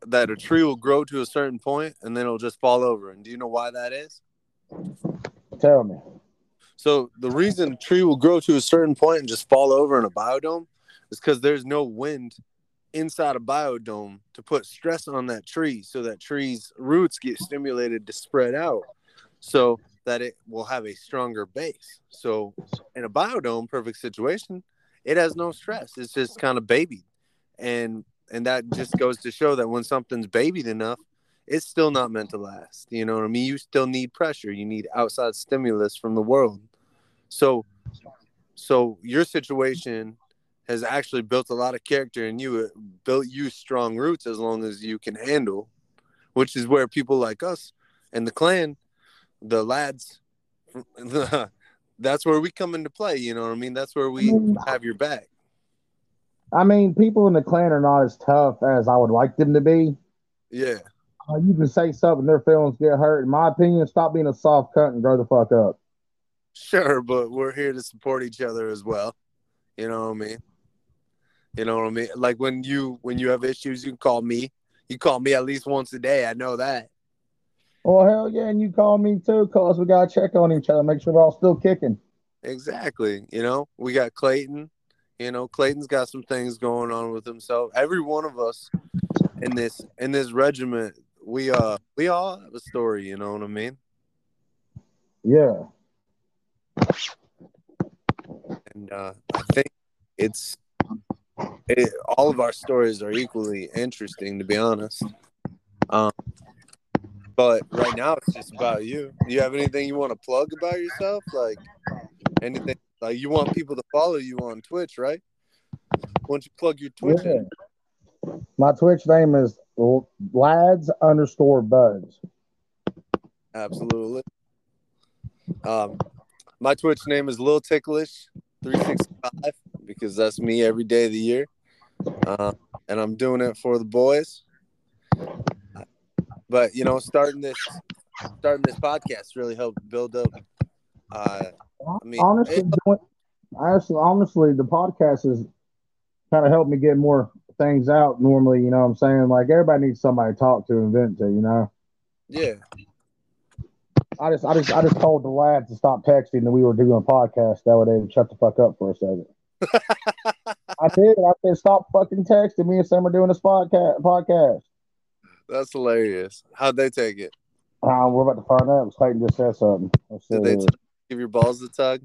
[SPEAKER 1] That a tree will grow to a certain point and then it'll just fall over. And do you know why that is?
[SPEAKER 2] Tell me.
[SPEAKER 1] So the reason a tree will grow to a certain point and just fall over in a biodome is because there's no wind inside a biodome to put stress on that tree so that tree's roots get stimulated to spread out so that it will have a stronger base. So in a biodome perfect situation, it has no stress. It's just kind of babied. And and that just goes to show that when something's babied enough, it's still not meant to last. You know what I mean? You still need pressure. You need outside stimulus from the world. So, so your situation has actually built a lot of character in you. It built you strong roots as long as you can handle, which is where people like us and the clan, the lads, *laughs* that's where we come into play. You know what I mean? That's where we mm. have your back.
[SPEAKER 2] I mean, people in the clan are not as tough as I would like them to be.
[SPEAKER 1] Yeah.
[SPEAKER 2] Uh, you can say something, their feelings get hurt. In my opinion, stop being a soft cunt and grow the fuck up.
[SPEAKER 1] Sure, but we're here to support each other as well. You know what I mean? You know what I mean? Like when you when you have issues, you can call me. You call me at least once a day. I know that.
[SPEAKER 2] Well, hell yeah, and you call me too, cause we gotta check on each other, make sure we're all still kicking.
[SPEAKER 1] Exactly. You know, we got Clayton. You know, Clayton's got some things going on with himself. Every one of us in this in this regiment, we uh we all have a story. You know what I mean?
[SPEAKER 2] Yeah.
[SPEAKER 1] And uh, I think it's it, all of our stories are equally interesting, to be honest. Um, But right now, it's just about you. Do you have anything you want to plug about yourself? Like anything? Like you want people to follow you on Twitch, right? Why don't you plug your Twitch? Yeah.
[SPEAKER 2] My Twitch name is lads underscore buds.
[SPEAKER 1] Absolutely. Um, my Twitch name is Lil Ticklish three sixty five because that's me every day of the year, uh, and I'm doing it for the boys. But you know, starting this starting this podcast really helped build up. Uh, I mean,
[SPEAKER 2] honestly, it, honestly, honestly, the podcast has kind of helped me get more things out. Normally, you know, what I'm saying like everybody needs somebody to talk to and vent to. You know.
[SPEAKER 1] Yeah.
[SPEAKER 2] I just, I just, I just told the lads to stop texting that we were doing a podcast. That way they would shut the fuck up for a second. *laughs* I did. I said, stop fucking texting me and Sam are doing this podcast. Podcast.
[SPEAKER 1] That's hilarious. How'd they take it?
[SPEAKER 2] Uh, we're about to find out. Clayton just said something.
[SPEAKER 1] Did they t- give your balls a tug?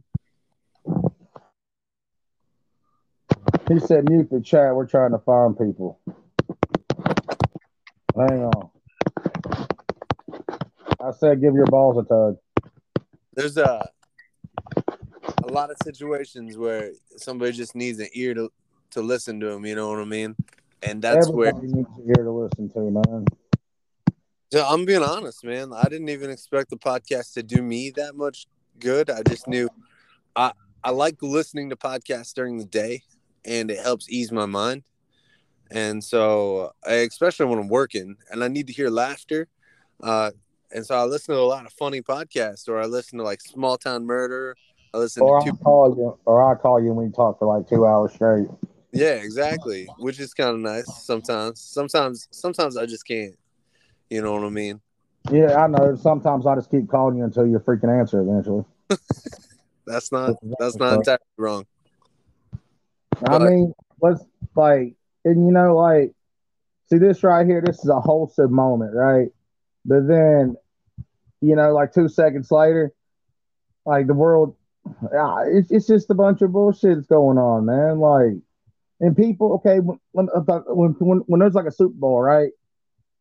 [SPEAKER 2] He said, mute the chat. We're trying to find people. Hang on. I said, give your balls a tug.
[SPEAKER 1] There's a a lot of situations where somebody just needs an ear to to listen to them. You know what I mean? And that's Everybody where
[SPEAKER 2] needs an ear to listen to, man.
[SPEAKER 1] So I'm being honest, man. I didn't even expect the podcast to do me that much good. I just knew I I like listening to podcasts during the day, and it helps ease my mind. And so, especially when I'm working, and I need to hear laughter. Uh, and so I listen to a lot of funny podcasts, or I listen to like Small Town Murder. I listen
[SPEAKER 2] or
[SPEAKER 1] to.
[SPEAKER 2] I call you, or I call you when we talk for like two hours straight.
[SPEAKER 1] Yeah, exactly. Which is kind of nice sometimes. Sometimes, sometimes I just can't. You know what I mean?
[SPEAKER 2] Yeah, I know. Sometimes I just keep calling you until you freaking answer eventually. *laughs*
[SPEAKER 1] that's not. That's not entirely wrong.
[SPEAKER 2] I but, mean, let's like, and you know, like, see this right here. This is a wholesome moment, right? But then, you know, like two seconds later, like the world, yeah, it's, it's just a bunch of bullshit that's going on, man. Like, and people, okay, when when when, when there's like a Super Bowl, right?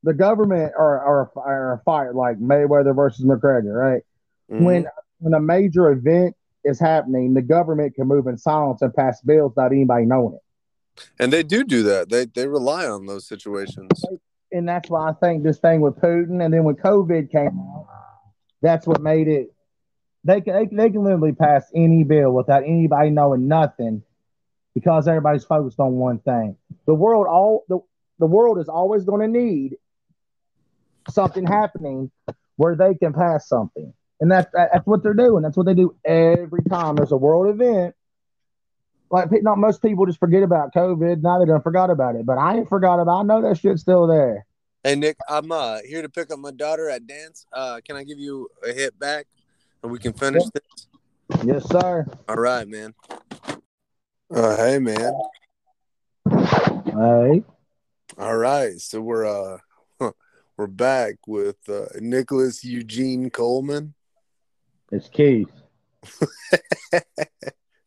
[SPEAKER 2] The government are are, are a fight like Mayweather versus McGregor, right? Mm-hmm. When when a major event is happening, the government can move in silence and pass bills without anybody knowing it.
[SPEAKER 1] And they do do that. They they rely on those situations
[SPEAKER 2] and that's why I think this thing with Putin, and then when COVID came out, that's what made it. They can they, they can literally pass any bill without anybody knowing nothing, because everybody's focused on one thing. The world all the the world is always going to need something happening where they can pass something, and that's that's what they're doing. That's what they do every time there's a world event like not most people just forget about COVID. Now they don't forgot about it, but I ain't forgot about. It. I know that shit's still there.
[SPEAKER 1] Hey Nick, I'm uh, here to pick up my daughter at dance. Uh, can I give you a hit back, and we can finish yeah.
[SPEAKER 2] this? Yes, sir.
[SPEAKER 1] All right, man. Uh, hey, man.
[SPEAKER 2] Hey.
[SPEAKER 1] All right, so we're uh, we're back with uh, Nicholas Eugene Coleman.
[SPEAKER 2] It's Keith. *laughs*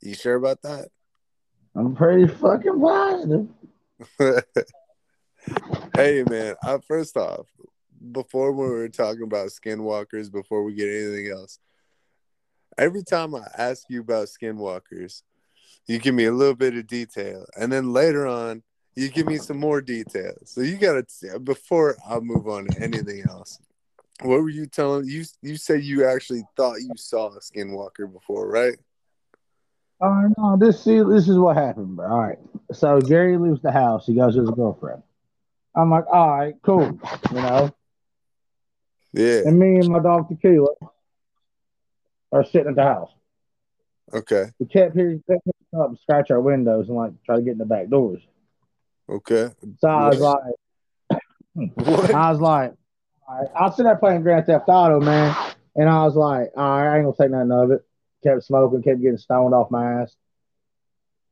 [SPEAKER 1] you sure about that?
[SPEAKER 2] I'm pretty fucking positive. *laughs*
[SPEAKER 1] hey man, I, first off, before we were talking about skinwalkers, before we get anything else, every time I ask you about skinwalkers, you give me a little bit of detail, and then later on, you give me some more details. So you gotta before I move on to anything else. What were you telling you? You said you actually thought you saw a skinwalker before, right?
[SPEAKER 2] Oh no, this see, this is what happened, bro. All right. So Jerry leaves the house. He goes to his girlfriend. I'm like, all right, cool. You know?
[SPEAKER 1] Yeah.
[SPEAKER 2] And me and my dog Tequila are sitting at the house.
[SPEAKER 1] Okay.
[SPEAKER 2] We kept hearing up and scratch our windows and like try to get in the back doors.
[SPEAKER 1] Okay.
[SPEAKER 2] So I was like, *laughs* what? I was like, right. I was sitting there playing Grand Theft Auto, man. And I was like, all right, I ain't gonna take nothing of it kept smoking, kept getting stoned off my ass.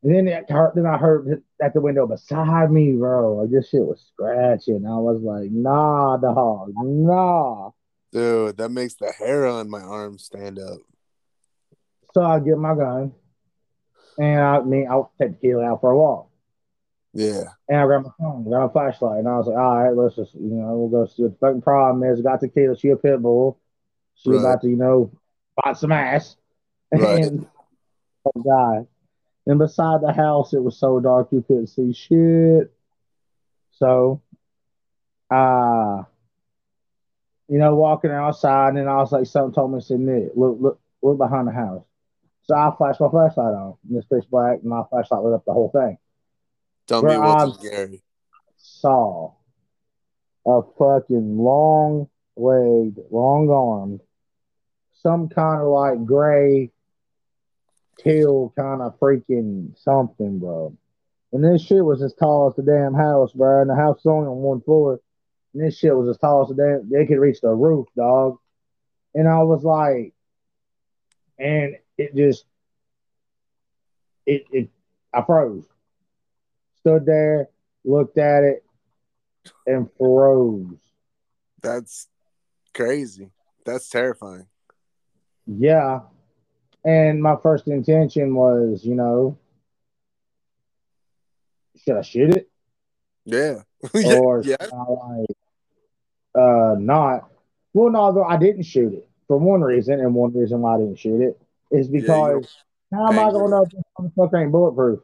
[SPEAKER 2] And then it hurt, then I heard at the window beside me, bro. Like this shit was scratching. I was like, nah, dog, nah.
[SPEAKER 1] Dude, that makes the hair on my arm stand up.
[SPEAKER 2] So I get my gun and I mean I'll take the kid out for a walk.
[SPEAKER 1] Yeah.
[SPEAKER 2] And I grabbed my phone, grabbed my flashlight, and I was like, all right, let's just, you know, we'll go see what the fucking problem is. Got tequila, she a pit bull. She
[SPEAKER 1] Right.
[SPEAKER 2] about to, you know, bite some ass. *laughs*
[SPEAKER 1] Right.
[SPEAKER 2] And oh god. And beside the house, it was so dark you couldn't see shit. So, uh, you know, walking outside, and I was like, something told me, said, Nick, look, look, look behind the house. So I flashed my flashlight on, and it's pitch black, and my flashlight lit up the whole thing.
[SPEAKER 1] Tell me what's Gary.
[SPEAKER 2] Saw a fucking long legged, long armed, some kind of like gray tail kind of freaking something, bro. And this shit was as tall as the damn house, bro. And the house was only on one floor. And this shit was as tall as the damn, they could reach the roof, dog. And I was like, and it just, it, it, I froze. Stood there, looked at it, and froze.
[SPEAKER 1] That's crazy. That's terrifying.
[SPEAKER 2] Yeah. And my first intention was, you know, should I shoot it?
[SPEAKER 1] Yeah. *laughs* yeah.
[SPEAKER 2] or
[SPEAKER 1] yeah.
[SPEAKER 2] like, uh, not? Well, no, though I didn't shoot it for one reason, and one reason why I didn't shoot it is because how am I going to know if this motherfucker ain't bulletproof?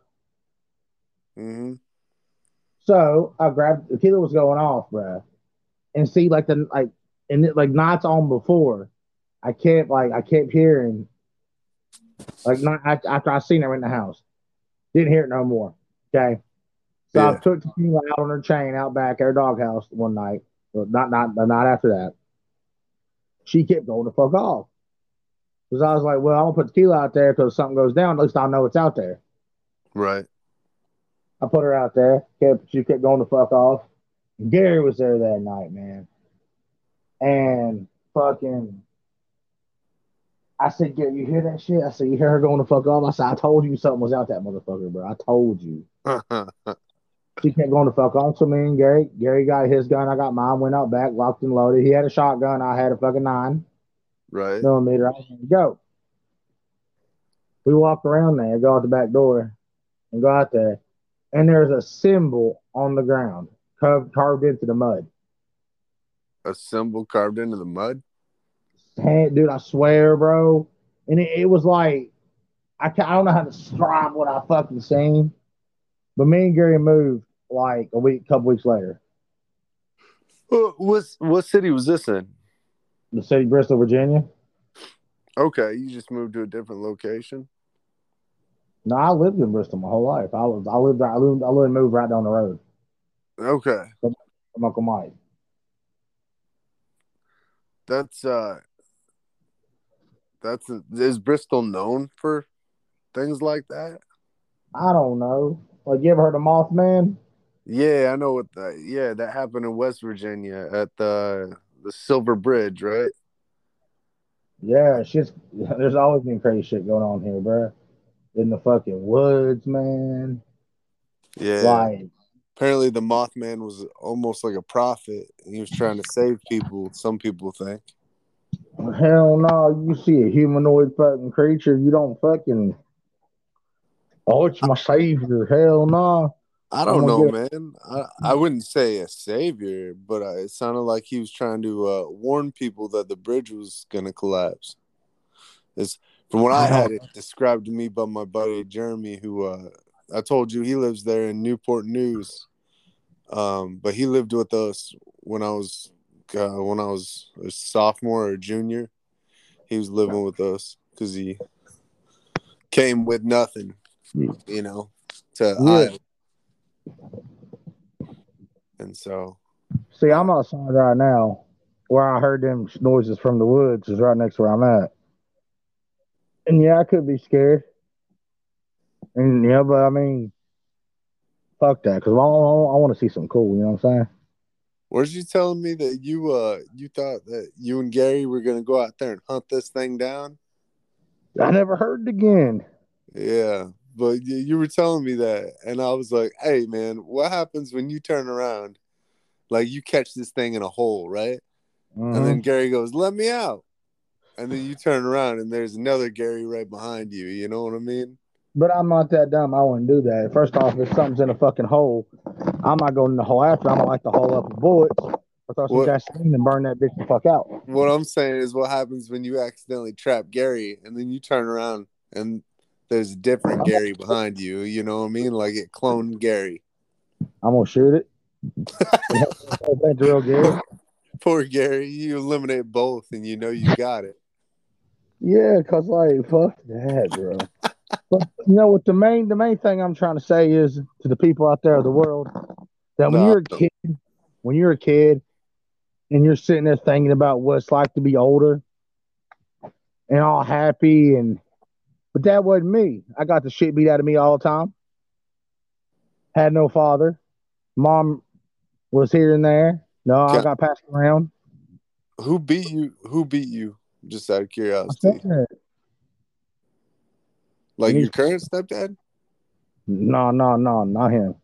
[SPEAKER 1] Hmm
[SPEAKER 2] So I grabbed the killer was going off, bruh. And see, like the like and it, like nights on before, I kept like I kept hearing like not after, after I seen her in the house. Didn't hear it no more. Okay. So I
[SPEAKER 1] Yeah.
[SPEAKER 2] took tequila out on her chain out back at her doghouse one night. Well, not not the night after that. She kept going the fuck off. Because I was like, well, I'm gonna put tequila out there because something goes down, at least I know it's out there.
[SPEAKER 1] Right.
[SPEAKER 2] I put her out there. Kept she kept going the fuck off. Gary was there that night, man. And fucking I said, Gary, you hear that shit? I said, You hear her going the fuck off? I said, I told you something was out that motherfucker, bro. I told you. *laughs* She kept going the fuck off. So me and Gary, Gary got his gun, I got mine, went out back, locked and loaded. He had a shotgun, I had a fucking nine
[SPEAKER 1] right.
[SPEAKER 2] millimeter. I to go. We walk around there, go out the back door, and go out there, and there's a symbol on the ground carved, carved into the mud.
[SPEAKER 1] A symbol carved into the mud.
[SPEAKER 2] Hey, dude, I swear, bro. And it, it was like, I, I don't know how to describe what I fucking seen, but me and Gary moved like a week, couple weeks later.
[SPEAKER 1] What what city was this in?
[SPEAKER 2] The city, Bristol, Virginia.
[SPEAKER 1] Okay, you just moved to a different location.
[SPEAKER 2] No, I lived in Bristol my whole life. I was, I lived, I lived, I lived and moved right down the road
[SPEAKER 1] Okay,
[SPEAKER 2] from Uncle Mike.
[SPEAKER 1] that's uh, that's is Bristol known for things like that?
[SPEAKER 2] I don't know. Like, you ever heard of Mothman?
[SPEAKER 1] Yeah, I know what that. Yeah, that happened in West Virginia at the the Silver Bridge, right?
[SPEAKER 2] Yeah, shit's *laughs* there's always been crazy shit going on here, bro. In the fucking woods, man.
[SPEAKER 1] Yeah.
[SPEAKER 2] Like,
[SPEAKER 1] Apparently, the Mothman was almost like a prophet. He was trying to save people. Some people think.
[SPEAKER 2] hell no, you see a humanoid fucking creature, you don't fucking. Oh, it's my savior. Hell no.
[SPEAKER 1] I don't know,
[SPEAKER 2] gonna
[SPEAKER 1] man. I, I wouldn't say a savior, but uh, it sounded like he was trying to uh, warn people that the bridge was going to collapse. It's from what I had it described to me by my buddy Jeremy, who uh, I told you he lives there in Newport News. Um, but he lived with us when I was uh, when I was a sophomore or junior. He was living with us because he came with nothing, you know, to
[SPEAKER 2] Yeah.
[SPEAKER 1] Iowa. And so,
[SPEAKER 2] See, I'm outside right now where I heard them noises from the woods is right next to where I'm at. And yeah, I could be scared. And yeah, but I mean, fuck that, because I, I, want to see something cool. You know what I'm saying?
[SPEAKER 1] Weren't you telling me that you uh you thought that you and Gary were gonna go out there and hunt this thing down?
[SPEAKER 2] I never heard it again.
[SPEAKER 1] Yeah, but you, you were telling me that, and I was like, "Hey, man, what happens when you turn around, like you catch this thing in a hole, right?"
[SPEAKER 2] Mhm.
[SPEAKER 1] And then Gary goes, "Let me out," and then you turn around and there's another Gary right behind you. You know what I mean?
[SPEAKER 2] But I'm not that dumb. I wouldn't do that. First off, if something's in a fucking hole, I'm not going in the hole after. I'm gonna light the hole up with bullets or throw some
[SPEAKER 1] What-
[SPEAKER 2] gasoline and burn that bitch the fuck out.
[SPEAKER 1] What I'm saying is, what happens when you accidentally trap Gary and then you turn around and there's a different Gary behind you? You know what I mean? Like it cloned Gary.
[SPEAKER 2] I'm gonna shoot it. *laughs* That's real good.
[SPEAKER 1] Poor Gary, you eliminate both and you know you got it.
[SPEAKER 2] Yeah, cause like fuck that, bro. but you know what? The main the main thing I'm trying to say is to the people out there of the world that when
[SPEAKER 1] No.
[SPEAKER 2] you're a kid, when you're a kid, and you're sitting there thinking about what it's like to be older and all happy and but that wasn't me. I got the shit beat out of me all the time. Had no father. Mom was here and there. No, I got passed around.
[SPEAKER 1] Who beat you? Who beat you? Just out of curiosity. Like your current stepdad?
[SPEAKER 2] No, no, no, not him.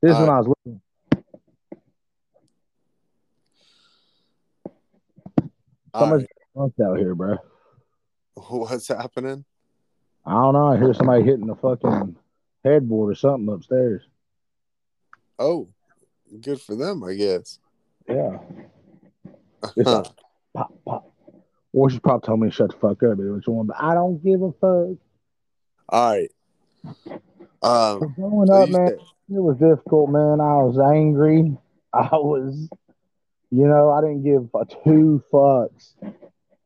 [SPEAKER 2] This is when uh, I was little.
[SPEAKER 1] All
[SPEAKER 2] much
[SPEAKER 1] right.
[SPEAKER 2] out here, bro.
[SPEAKER 1] What's happening?
[SPEAKER 2] I don't know. I hear somebody hitting the fucking headboard or something upstairs.
[SPEAKER 1] Oh, good for them, I guess.
[SPEAKER 2] Yeah. *laughs* Pop, pop. Or she probably told me to shut the fuck up. One? But I don't give a fuck.
[SPEAKER 1] All right. Um,
[SPEAKER 2] growing
[SPEAKER 1] so
[SPEAKER 2] up, man,
[SPEAKER 1] said-
[SPEAKER 2] it was difficult, man. I was angry. *laughs* I was, you know, I didn't give a two fucks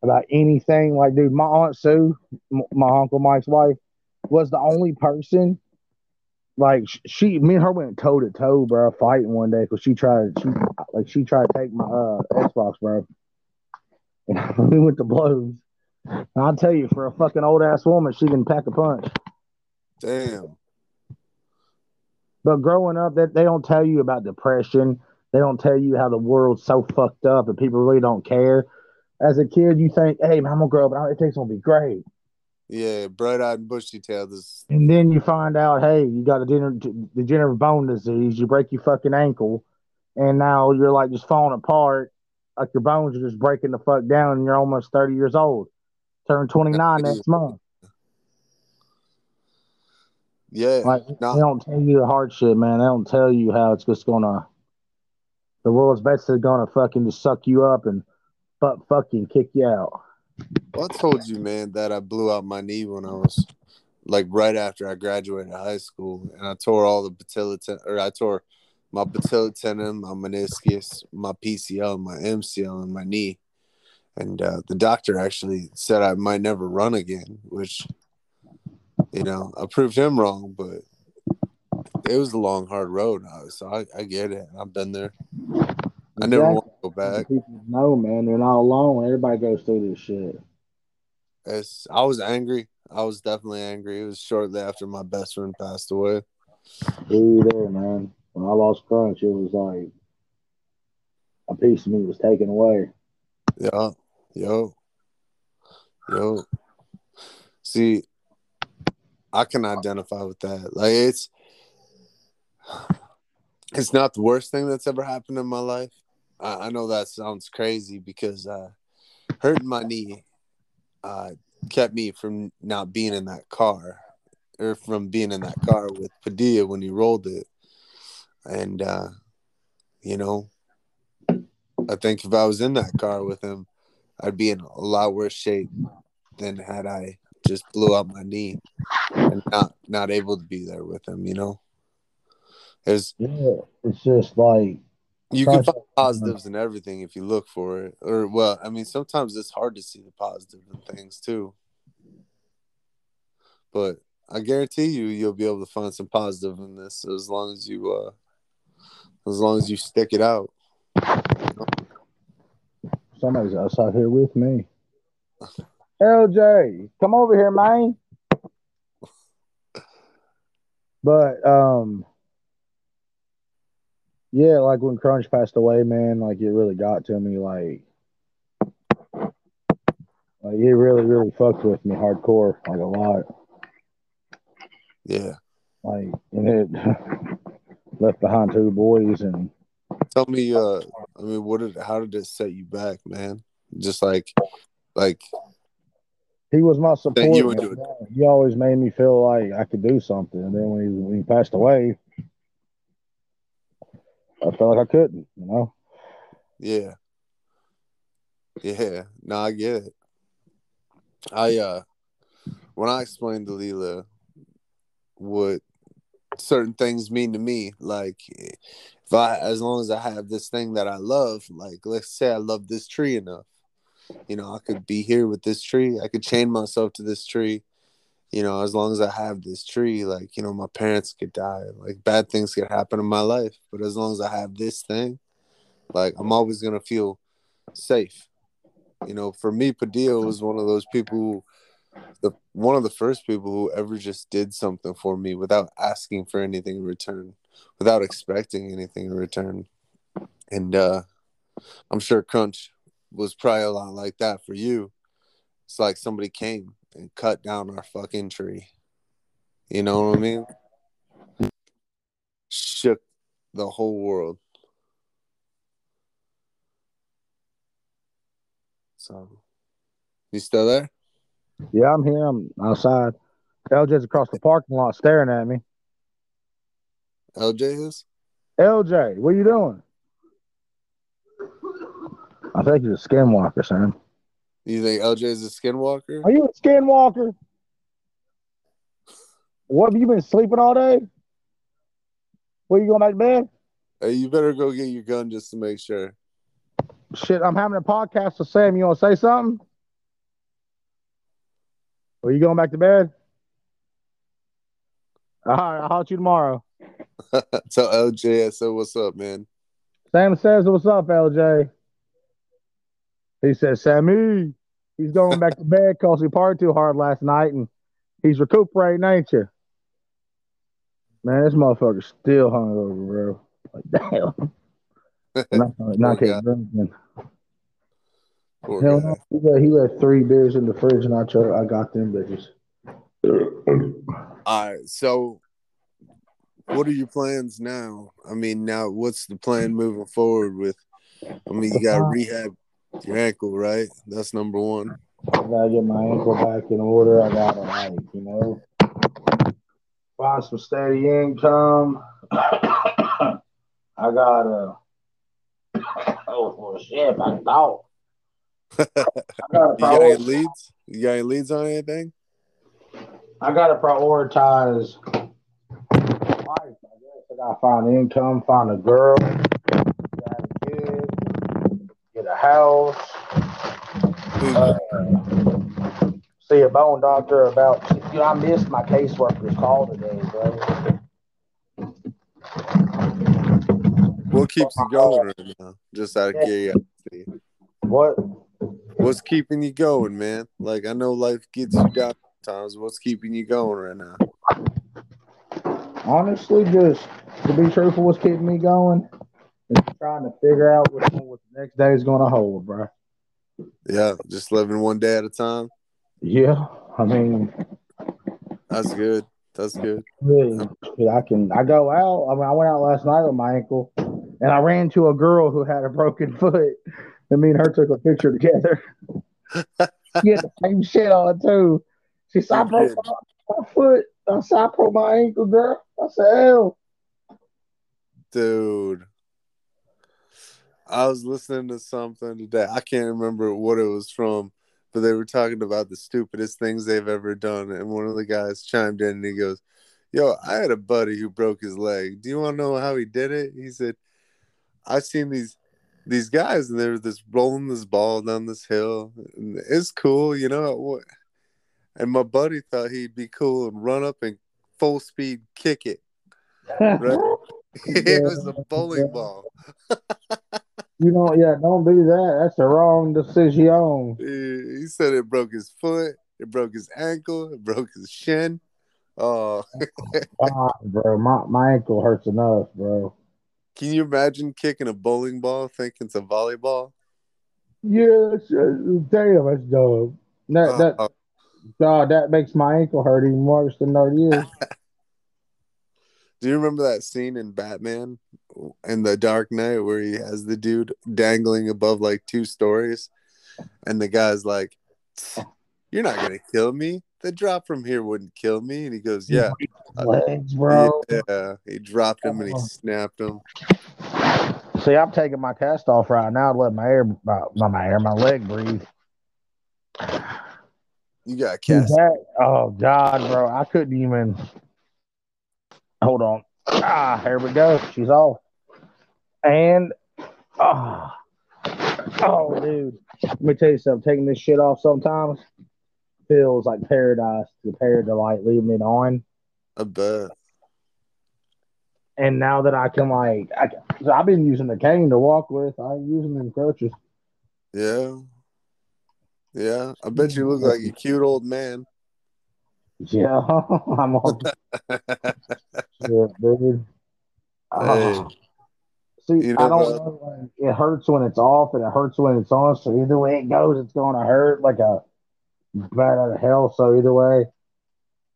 [SPEAKER 2] about anything. Like, dude, my aunt Sue, m- my uncle Mike's wife, was the only person. Like she, me and her went toe to toe, bro, fighting one day because she tried, she like she tried to take my uh Xbox, bro. And *laughs* we went to blows. And I'll tell you, for a fucking old ass woman, she can pack a punch.
[SPEAKER 1] damn.
[SPEAKER 2] But growing up, that they don't tell you about depression. They don't tell you how the world's so fucked up and people really don't care. As a kid, you think, "Hey, man, I'm gonna grow up. and Everything's gonna be great."
[SPEAKER 1] Yeah, bright eyed and bushy tailed is
[SPEAKER 2] And then you find out, hey, you got a degener- degenerative bone disease. You break your fucking ankle, and now you're like just falling apart. Like your bones are just breaking the fuck down, and you're almost 30 years old. Turn 29 next month.
[SPEAKER 1] yeah.
[SPEAKER 2] Like
[SPEAKER 1] Nah.
[SPEAKER 2] they don't tell you the hard shit, man. They don't tell you how it's just gonna. The world's basically gonna fucking just suck you up and fuck fucking kick you out.
[SPEAKER 1] Well, I told you, man, that I blew out my knee when I was like right after I graduated high school, and I tore all the patella ten- or I tore my patella tendon, my meniscus, my PCL, my MCL, and my knee. And uh, the doctor actually said I might never run again, which you know I proved him wrong, but it was a long, hard road. So I, I get it. I've been there. I never want to go back.
[SPEAKER 2] Know, man. They're not alone. Everybody goes through this shit.
[SPEAKER 1] It's, I was angry. I was definitely angry. It was shortly after my best friend passed away.
[SPEAKER 2] Be there, man. When I lost Crunch, it was like a piece of me was taken away.
[SPEAKER 1] Yeah. Yo. Yo. See, I can identify with that. Like it's it's not the worst thing that's ever happened in my life. I, I know that sounds crazy because uh hurting my knee uh kept me from not being in that car or from being in that car with Padilla when he rolled it. And uh you know, I think if I was in that car with him, I'd be in a lot worse shape than had I just blew out my knee and not not able to be there with him. You know, there's
[SPEAKER 2] Yeah, it's just like
[SPEAKER 1] you can find positives in everything if you look for it. Or well, I mean, sometimes it's hard to see the positive in things too. But I guarantee you, you'll be able to find some positive in this as long as you, uh, as long as you stick it out.
[SPEAKER 2] somebody's else out here with me. LJ, come over here, man. But um, yeah, like when Crunch passed away, man, like it really got to me. Like, like it really, really fucked with me hardcore, like a lot.
[SPEAKER 1] Yeah.
[SPEAKER 2] Like, and it *laughs* left behind two boys, and
[SPEAKER 1] Tell me, uh, I mean, what did, how did it set you back, man? Just like, like,
[SPEAKER 2] he was my support.
[SPEAKER 1] you
[SPEAKER 2] he always made me feel like I could do something. And then when he when he passed away, I felt like I couldn't. You know.
[SPEAKER 1] Yeah. Yeah. No, I get it. I uh when I explained to Leela what certain things mean to me, like if I as long as I have this thing that I love, like let's say I love this tree enough, you know, I could be here with this tree. I could chain myself to this tree. You know, as long as I have this tree, like, you know, my parents could die, like bad things could happen in my life. But as long as I have this thing, like I'm always gonna feel safe. You know, for me, Padilla was one of those people who the one of the first people who ever just did something for me without asking for anything in return, without expecting anything in return. And uh I'm sure Crunch was probably a lot like that for you. It's like somebody came and cut down our fucking tree. You know what I mean? Shook the whole world. So, you still there?
[SPEAKER 2] Yeah, I'm here. I'm outside. LJ's across the parking lot staring at me.
[SPEAKER 1] LJ is?
[SPEAKER 2] LJ, what are you doing? I think he's a skinwalker, son.
[SPEAKER 1] You think LJ is a skinwalker?
[SPEAKER 2] Are you a skinwalker? What have you been sleeping all day? Where you going back to bed?
[SPEAKER 1] Hey, you better go get your gun just to make sure.
[SPEAKER 2] Shit, I'm having a podcast with Sam. You want to say something? Are you going back to bed? All right, I'll holler you tomorrow. *laughs*
[SPEAKER 1] Tell LJ I said what's up, man.
[SPEAKER 2] Sam says what's up, LJ. He says, Sammy, he's going back to *laughs* bed because he partied too hard last night and he's recuperating, ain't you? Man, this motherfucker's still hungover, bro. Like, damn. *laughs* not, not. Poor Hell no, he, got, he left three beers in the fridge and I, chose, I got them bitches.
[SPEAKER 1] All right, so what are your plans now? I mean, now what's the plan moving forward with? I mean, you got to rehab your ankle, right? That's number one.
[SPEAKER 2] I gotta get my ankle back in order. I gotta like, you know, find some steady income. *coughs* I gotta *coughs* oh shit, I thought.
[SPEAKER 1] You got any leads? You got any leads on anything?
[SPEAKER 2] I gotta prioritize life. I guess I gotta find income, find a girl, get a house, uh, see a bone doctor about. You know, I missed my caseworker's call today, bro.
[SPEAKER 1] What keeps you going right now? Just out of curiosity.
[SPEAKER 2] What?
[SPEAKER 1] What's keeping you going, man? Like I know life gets you down times. What's keeping you going right now?
[SPEAKER 2] Honestly, just to be truthful, what's keeping me going is trying to figure out what, what the next day is going to hold, bro.
[SPEAKER 1] Yeah, just living one day at a time.
[SPEAKER 2] Yeah, I mean,
[SPEAKER 1] that's good. That's good.
[SPEAKER 2] Yeah, I can. I go out. I mean, I went out last night with my ankle, and I ran to a girl who had a broken *laughs* foot, and me and her took a picture together. *laughs* she had the same shit on too. She said, "I broke my, my foot." I said, "I broke my ankle, girl." I said, "Hell."
[SPEAKER 1] Dude, I was listening to something today. I can't remember what it was from, but they were talking about the stupidest things they've ever done. And one of the guys chimed in and he goes, Yo, I had a buddy who broke his leg. Do you want to know how he did it? He said, I've seen these these guys and they're just rolling this ball down this hill. And it's cool, you know. And my buddy thought he'd be cool and run up and full speed kick it. Right? *laughs* *laughs* it was a bowling ball. *laughs*
[SPEAKER 2] You don't, yeah, don't do that. That's the wrong decision.
[SPEAKER 1] He said it broke his foot, it broke his ankle, it broke his shin. Oh,
[SPEAKER 2] bro, my, my ankle hurts enough, bro.
[SPEAKER 1] Can you imagine kicking a bowling ball thinking it's a volleyball?
[SPEAKER 2] Yeah, damn, that's dumb. That, uh, that, uh, God, that makes my ankle hurt even worse than it is. *laughs*
[SPEAKER 1] Do you remember that scene in Batman in the Dark Knight where he has the dude dangling above like two stories, and the guy's like, "You're not gonna kill me. The drop from here wouldn't kill me. And he goes, Yeah.
[SPEAKER 2] Legs, bro.
[SPEAKER 1] Yeah. He dropped him and he snapped him.
[SPEAKER 2] See, I'm taking my cast off right now to let my air, my, my air, my leg breathe.
[SPEAKER 1] You got cast.
[SPEAKER 2] That, oh God, bro, I couldn't even. Hold on. Ah, here we go. She's off. And oh, oh, dude, let me tell you something. Taking this shit off sometimes feels like paradise compared to like leaving it on.
[SPEAKER 1] I bet.
[SPEAKER 2] And now that I can like, I, so I've been using the cane to walk with. I use them in crutches.
[SPEAKER 1] Yeah. Yeah. I bet you look like a cute old man.
[SPEAKER 2] Yeah, *laughs* I'm on. *laughs* yeah, dude. Ah.
[SPEAKER 1] Hey.
[SPEAKER 2] Oh. See,
[SPEAKER 1] You know
[SPEAKER 2] I don't
[SPEAKER 1] what?
[SPEAKER 2] know. Like, it hurts when it's off, and it hurts when it's on. So either way it goes, it's going to hurt like a bat out of hell. So either way,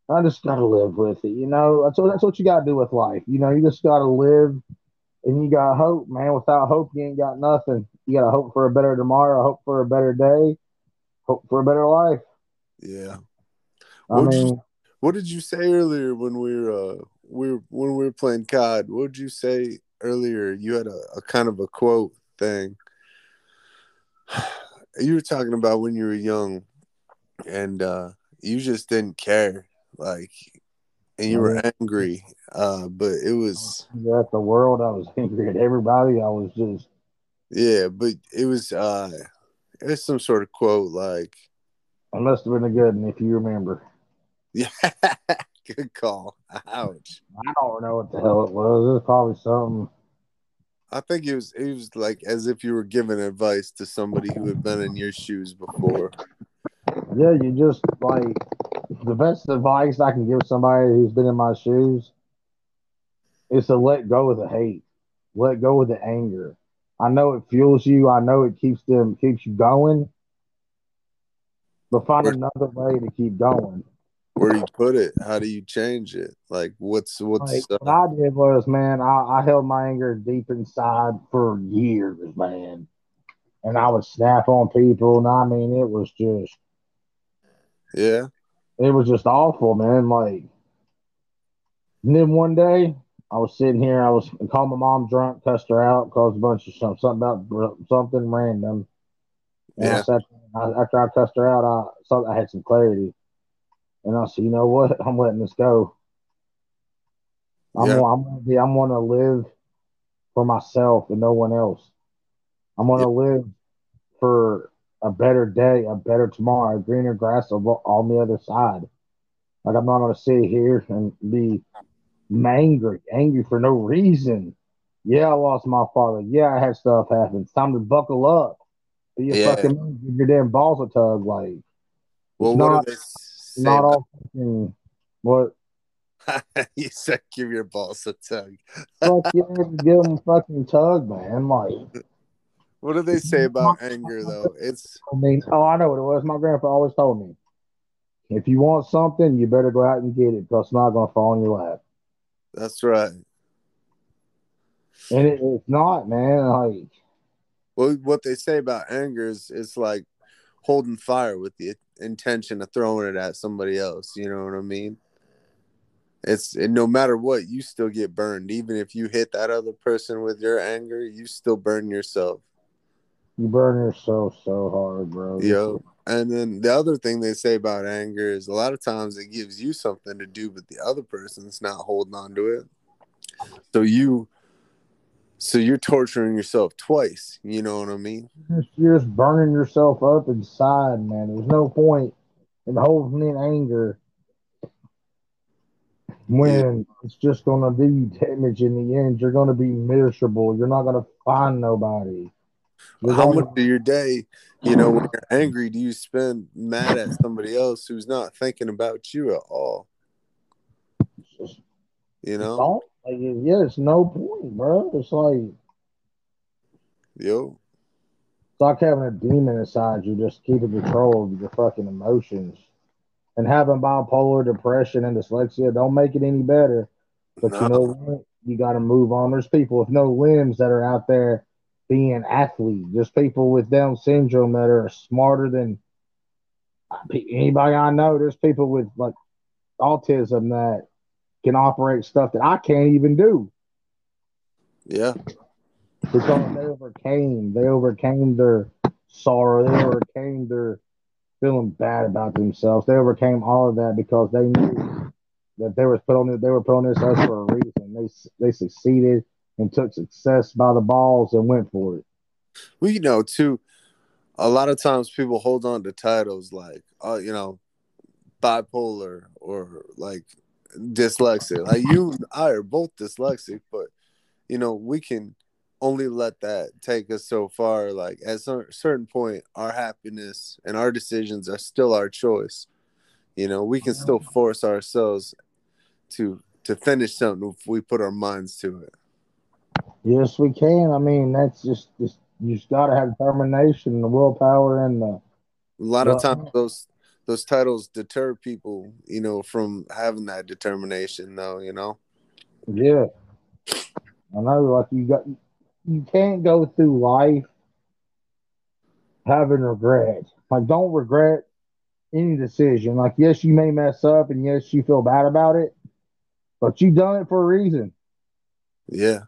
[SPEAKER 2] I just gotta live with it. You know, that's what that's what you gotta do with life. You know, you just gotta live, and you gotta hope, man. Without hope, you ain't got nothing. You gotta hope for a better tomorrow, hope for a better day, hope for a better life.
[SPEAKER 1] Yeah.
[SPEAKER 2] I
[SPEAKER 1] What'd you-
[SPEAKER 2] mean,
[SPEAKER 1] What did you say earlier when we were uh we were when we were playing COD? What did you say earlier? You had a, a kind of a quote thing. *sighs* You were talking about when you were young and uh you just didn't care. Like and you were angry. Uh but it was
[SPEAKER 2] at the world, I was *laughs* angry at everybody. I was just
[SPEAKER 1] yeah, but it was uh it's some sort of quote like
[SPEAKER 2] I must have been a good one if you remember.
[SPEAKER 1] yeah *laughs* good call. Ouch.
[SPEAKER 2] I don't know what the hell it was. It was probably something.
[SPEAKER 1] I think it was it was like as if you were giving advice to somebody who had been in your shoes before.
[SPEAKER 2] Yeah, you just like the best advice I can give somebody who's been in my shoes is to let go of the hate, let go of the anger. I know it fuels you. I know it keeps them keeps you going, but find
[SPEAKER 1] Where-
[SPEAKER 2] another way to keep going.
[SPEAKER 1] Where do you put it? How do you change it? Like what's what's
[SPEAKER 2] Like,
[SPEAKER 1] uh,
[SPEAKER 2] what I did was, man, I, I held my anger deep inside for years, man, and I would snap on people, and I mean, it was just
[SPEAKER 1] yeah
[SPEAKER 2] it was just awful, man. Like, and then one day I was sitting here, I was I called my mom drunk, cussed her out, caused a bunch of something, something about something random. And I
[SPEAKER 1] Yeah.
[SPEAKER 2] sat, I, after I cussed her out, I so I had some clarity, and I said, you know what, *laughs* I'm letting this go. I'm
[SPEAKER 1] Yeah.
[SPEAKER 2] I'm gonna be, I'm gonna live for myself and no one else. I'm gonna live for a better day, a better tomorrow, a greener grass on on the other side. Like I'm not gonna sit here and be angry, angry for no reason. Yeah, I lost my father. Yeah, I had stuff happen. It's time to buckle up. Be a
[SPEAKER 1] Yeah.
[SPEAKER 2] fucking your damn balls a tug. Like
[SPEAKER 1] well what
[SPEAKER 2] not-
[SPEAKER 1] do they say
[SPEAKER 2] not all fucking what *laughs*
[SPEAKER 1] you said give your balls a tug
[SPEAKER 2] fuck yeah, give them fucking tug, man. Like
[SPEAKER 1] what do they say about anger though it's
[SPEAKER 2] I mean, oh, I know what it was. My grandpa always told me, if you want something, you better go out and get it because it's not going to fall in your lap.
[SPEAKER 1] that's right
[SPEAKER 2] And it, it's not, man. Like,
[SPEAKER 1] well what they say about anger is it's like holding fire with the intention of throwing it at somebody else you know what i mean it's and no matter what you still get burned even if you hit that other person with your anger you still burn yourself
[SPEAKER 2] you burn yourself so hard, bro.
[SPEAKER 1] Yo, and then the other thing they say about anger is a lot of times it gives you something to do, but the other person's not holding on to it. So you, so you're torturing yourself twice. You know what I mean?
[SPEAKER 2] You're just- burning yourself up inside, man. There's no point in holding in anger when it's just going to do you damage in the end. You're going to be miserable. You're not going to find nobody.
[SPEAKER 1] How much of your day, you know, when you're angry, do you spend mad at somebody else who's not thinking about you at all? You know,
[SPEAKER 2] like yeah, it's no point, bro. It's like
[SPEAKER 1] yo,
[SPEAKER 2] it's like having a demon inside you, just keeping control of your fucking emotions. And having bipolar depression and dyslexia don't make it any better. But you know what? You got to move on. There's people with no limbs that are out there being athletes. There's people with Down syndrome that are smarter than anybody I know, there's people with like autism that can operate stuff that I can't even do.
[SPEAKER 1] Yeah.
[SPEAKER 2] Because they overcame, they overcame their sorrow, they overcame their feeling bad about themselves. They overcame all of that because they knew that they were put on they were put on this earth for a reason. They they succeeded and took success by the balls and went for it.
[SPEAKER 1] Well, you know, too, a lot of times people hold on to titles like, uh, you know, bipolar or like dyslexic. Like you and I are both dyslexic, but you know, we can only let that take us so far. Like at a certain point, our happiness and our decisions are still our choice. You know, we can still force ourselves to to finish something if we put our minds to it.
[SPEAKER 2] Yes, we can. I mean, that's just just you just got to have determination, and the willpower, and the.
[SPEAKER 1] A lot of times, those those titles deter people, you know, from having that determination, though. You know.
[SPEAKER 2] Yeah, I know. Like you got, you can't go through life having regret. Like, don't regret any decision. Like, yes, you may mess up, and yes, you feel bad about it, but you done it for a reason.
[SPEAKER 1] Yeah.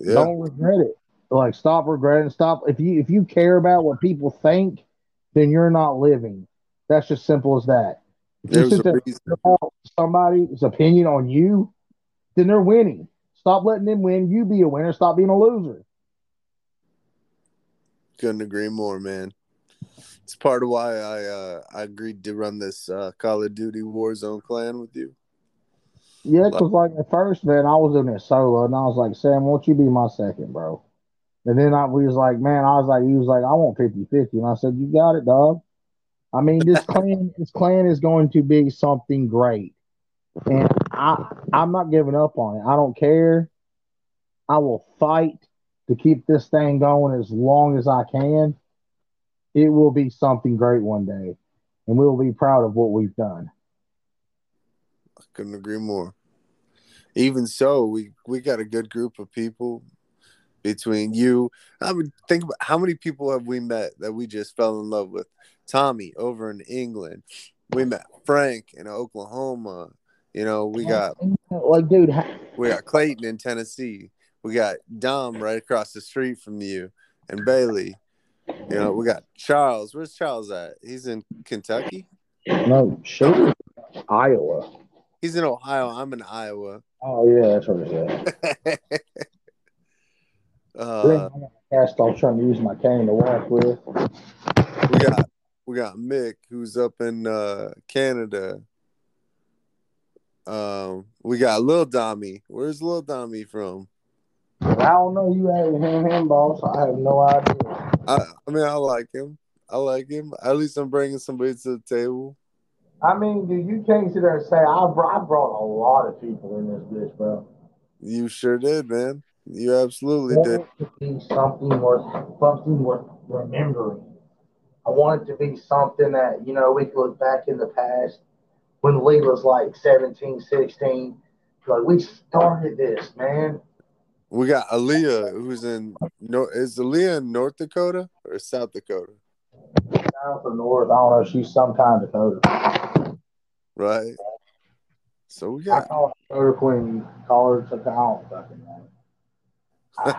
[SPEAKER 2] Yeah. Don't regret it. Like, stop regretting. Stop. If you if you care about what people think, then you're not living. That's just simple as that. If There's you sit there somebody's opinion on you, then they're winning. Stop letting them win. You be a winner. Stop being a loser.
[SPEAKER 1] Couldn't agree more, man. It's part of why I uh, I agreed to run this uh, Call of Duty Warzone clan with you.
[SPEAKER 2] Yeah, because like at first, man, I was in it solo, and I was like, Sam, won't you be my second, bro? And then I we was like, man, I was like, he was like, I want 50-50. And I said, You got it, dog. I mean, this *laughs* clan, this clan is going to be something great. And I I'm not giving up on it. I don't care. I will fight to keep this thing going as long as I can. It will be something great one day. And we will be proud of what we've done.
[SPEAKER 1] Couldn't agree more. Even so, we we got a good group of people between you. I would think about how many people have we met that we just fell in love with. Tommy over in England. We met Frank in Oklahoma. You know, we got
[SPEAKER 2] like, dude,
[SPEAKER 1] we got Clayton in Tennessee. We got Dom right across the street from you, and Bailey. You know, we got Charles. Where's Charles at? He's in Kentucky.
[SPEAKER 2] No, sure, Iowa.
[SPEAKER 1] He's in Ohio. I'm in Iowa.
[SPEAKER 2] Oh yeah, that's what it is. *laughs* uh, cast off trying to use my cane to walk with.
[SPEAKER 1] We got we got Mick who's up in uh, Canada. Um, we got Lil Dommy. Where's Lil Dommy from?
[SPEAKER 2] I don't know. You have him, him, boss. I have no idea.
[SPEAKER 1] I, I mean, I like him. I like him. At least I'm bringing somebody to the table.
[SPEAKER 2] I mean, dude, you can't sit there and say I brought, I brought a lot of people in this bitch, bro.
[SPEAKER 1] You sure did, man. You absolutely did.
[SPEAKER 2] be something worth something worth remembering. I want it to be something that, you know, we could look back in the past when Lee was like 17, 16. Like, we started this, man.
[SPEAKER 1] We got Aaliyah, who's in, no, is Aaliyah in North Dakota or South Dakota?
[SPEAKER 2] South or North. I don't know. She's some kind of Dakota.
[SPEAKER 1] Right. So we got.
[SPEAKER 2] I call her Dakota Queen. Call her something. I don't fucking know.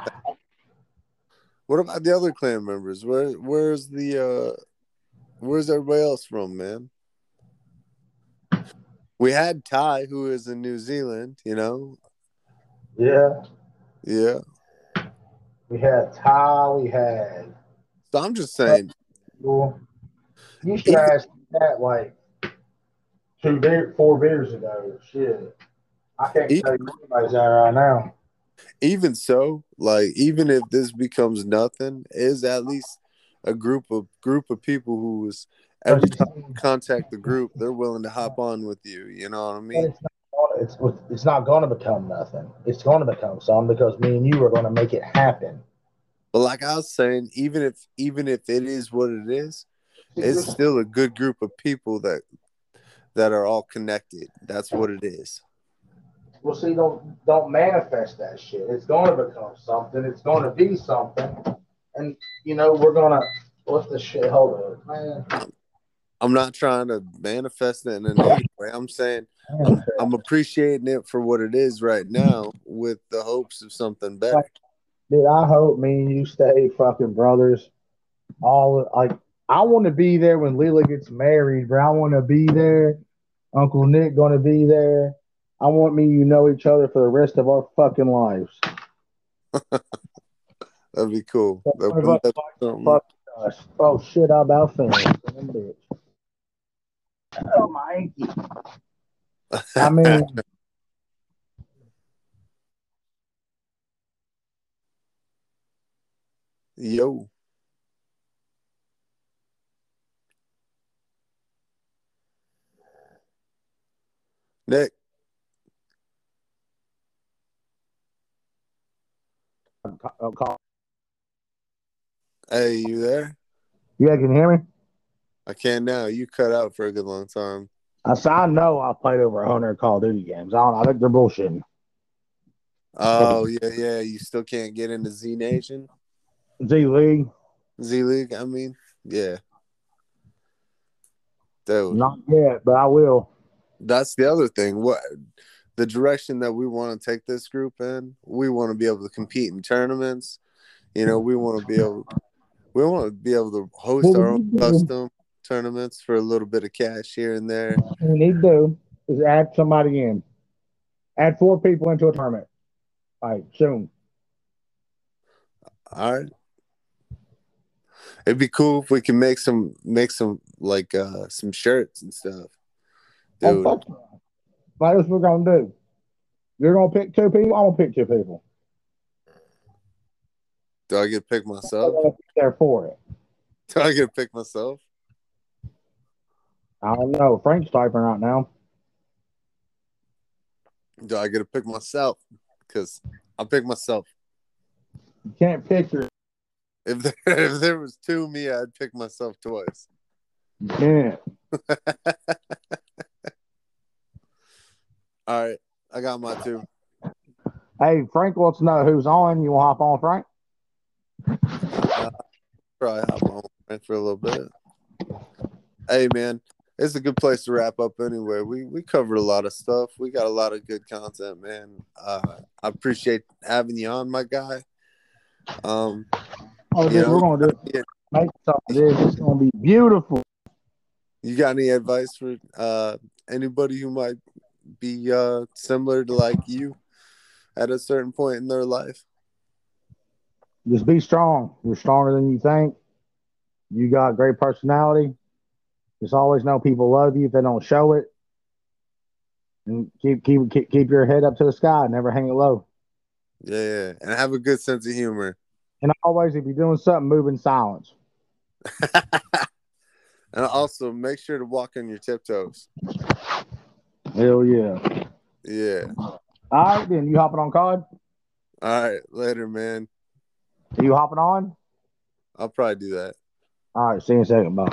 [SPEAKER 1] What about the other clan members? Where where's the uh where's everybody else from, man? We had Ty who is in New Zealand, you know.
[SPEAKER 2] Yeah.
[SPEAKER 1] Yeah.
[SPEAKER 2] We had Ty, we had
[SPEAKER 1] So I'm just saying
[SPEAKER 2] you should ask that like two beer, four beers ago. Shit. I can't tell you anybody's out right now
[SPEAKER 1] even so, like even if this becomes nothing, is at least a group of group of people who is every time you contact the group, they're willing to hop on with you. You know what I mean?
[SPEAKER 2] It's not, it's, it's not going to become nothing. It's going to become something because me and you are going to make it happen.
[SPEAKER 1] But like I was saying, even if even if it is what it is, it's still a good group of people that that are all connected. That's what it is
[SPEAKER 2] well, see, don't don't manifest that shit. It's going to become something. It's going to be something, and you know we're gonna. What's the shit? Hold on, man.
[SPEAKER 1] I'm not trying to manifest it in a negative way. I'm saying I'm, I'm, appreciating it for what it is right now, with the hopes of something better.
[SPEAKER 2] Dude, I hope me and you stay fucking brothers. All like I want to be there when Lila gets married, bro. I want to be there. Uncle Nick gonna be there. I want me you know each other for the rest of our fucking lives. *laughs*
[SPEAKER 1] That'd be cool.
[SPEAKER 2] That'd be fuck us. Oh shit, I'm about finished. Oh my *laughs* I mean
[SPEAKER 1] Yo. Nick. Hey, you there?
[SPEAKER 2] Yeah, can you hear me?
[SPEAKER 1] I can now. You cut out for a good long time.
[SPEAKER 2] I said I know I played over 100 Call of Duty games. I don't. I think they're bullshitting.
[SPEAKER 1] Oh yeah, yeah. You still can't get into Z Nation.
[SPEAKER 2] Z League.
[SPEAKER 1] Z League. I mean, yeah.
[SPEAKER 2] Dude. Not yet, but I will.
[SPEAKER 1] That's the other thing. What the direction that we want to take this group in? We want to be able to compete in tournaments. You know, we want to be able. We want to be able to host our own custom tournaments for a little bit of cash here and there.
[SPEAKER 2] What we need to do is add somebody in. Add four people into a tournament. All right, soon.
[SPEAKER 1] All right. It'd be cool if we can make some make some like uh some shirts and stuff.
[SPEAKER 2] Oh, Dude. Oh, Like what we're gonna do. You're gonna pick two people, I'm gonna pick two people.
[SPEAKER 1] Do I get to pick myself?
[SPEAKER 2] There for it.
[SPEAKER 1] Do I get to pick myself?
[SPEAKER 2] I don't know. Frank's typing right now.
[SPEAKER 1] Do I get to pick myself? Because I'll pick myself.
[SPEAKER 2] You can't pick your.
[SPEAKER 1] If there, *laughs* if there was two me, I'd pick myself twice.
[SPEAKER 2] Yeah. *laughs*
[SPEAKER 1] All right, I got my two.
[SPEAKER 2] Hey, Frank wants to know who's on. You want to hop on, Frank?
[SPEAKER 1] Uh, probably hop on Frank for a little bit. Hey, man, it's a good place to wrap up anyway. We we covered a lot of stuff. We got a lot of good content, man. Uh, I appreciate having you on, my guy. Um,
[SPEAKER 2] oh, dude, know, we're gonna do it. Make something, dude. It's gonna be beautiful.
[SPEAKER 1] You got any advice for uh, anybody who might be uh, similar to like you at a certain point in their life?
[SPEAKER 2] Just be strong. You're stronger than you think. You got great personality just always know people love you if they don't show it. And keep keep keep, keep your head up to the sky. Never hang it low.
[SPEAKER 1] Yeah, yeah, and have a good sense of humor.
[SPEAKER 2] And always, if you're doing something, move in silence. *laughs*
[SPEAKER 1] and also, make sure to walk on your tiptoes.
[SPEAKER 2] Hell yeah.
[SPEAKER 1] Yeah.
[SPEAKER 2] All right, then you hopping on COD?
[SPEAKER 1] All right, later, man.
[SPEAKER 2] Are you hopping on?
[SPEAKER 1] I'll probably do that.
[SPEAKER 2] All right, see you in a second. Bye.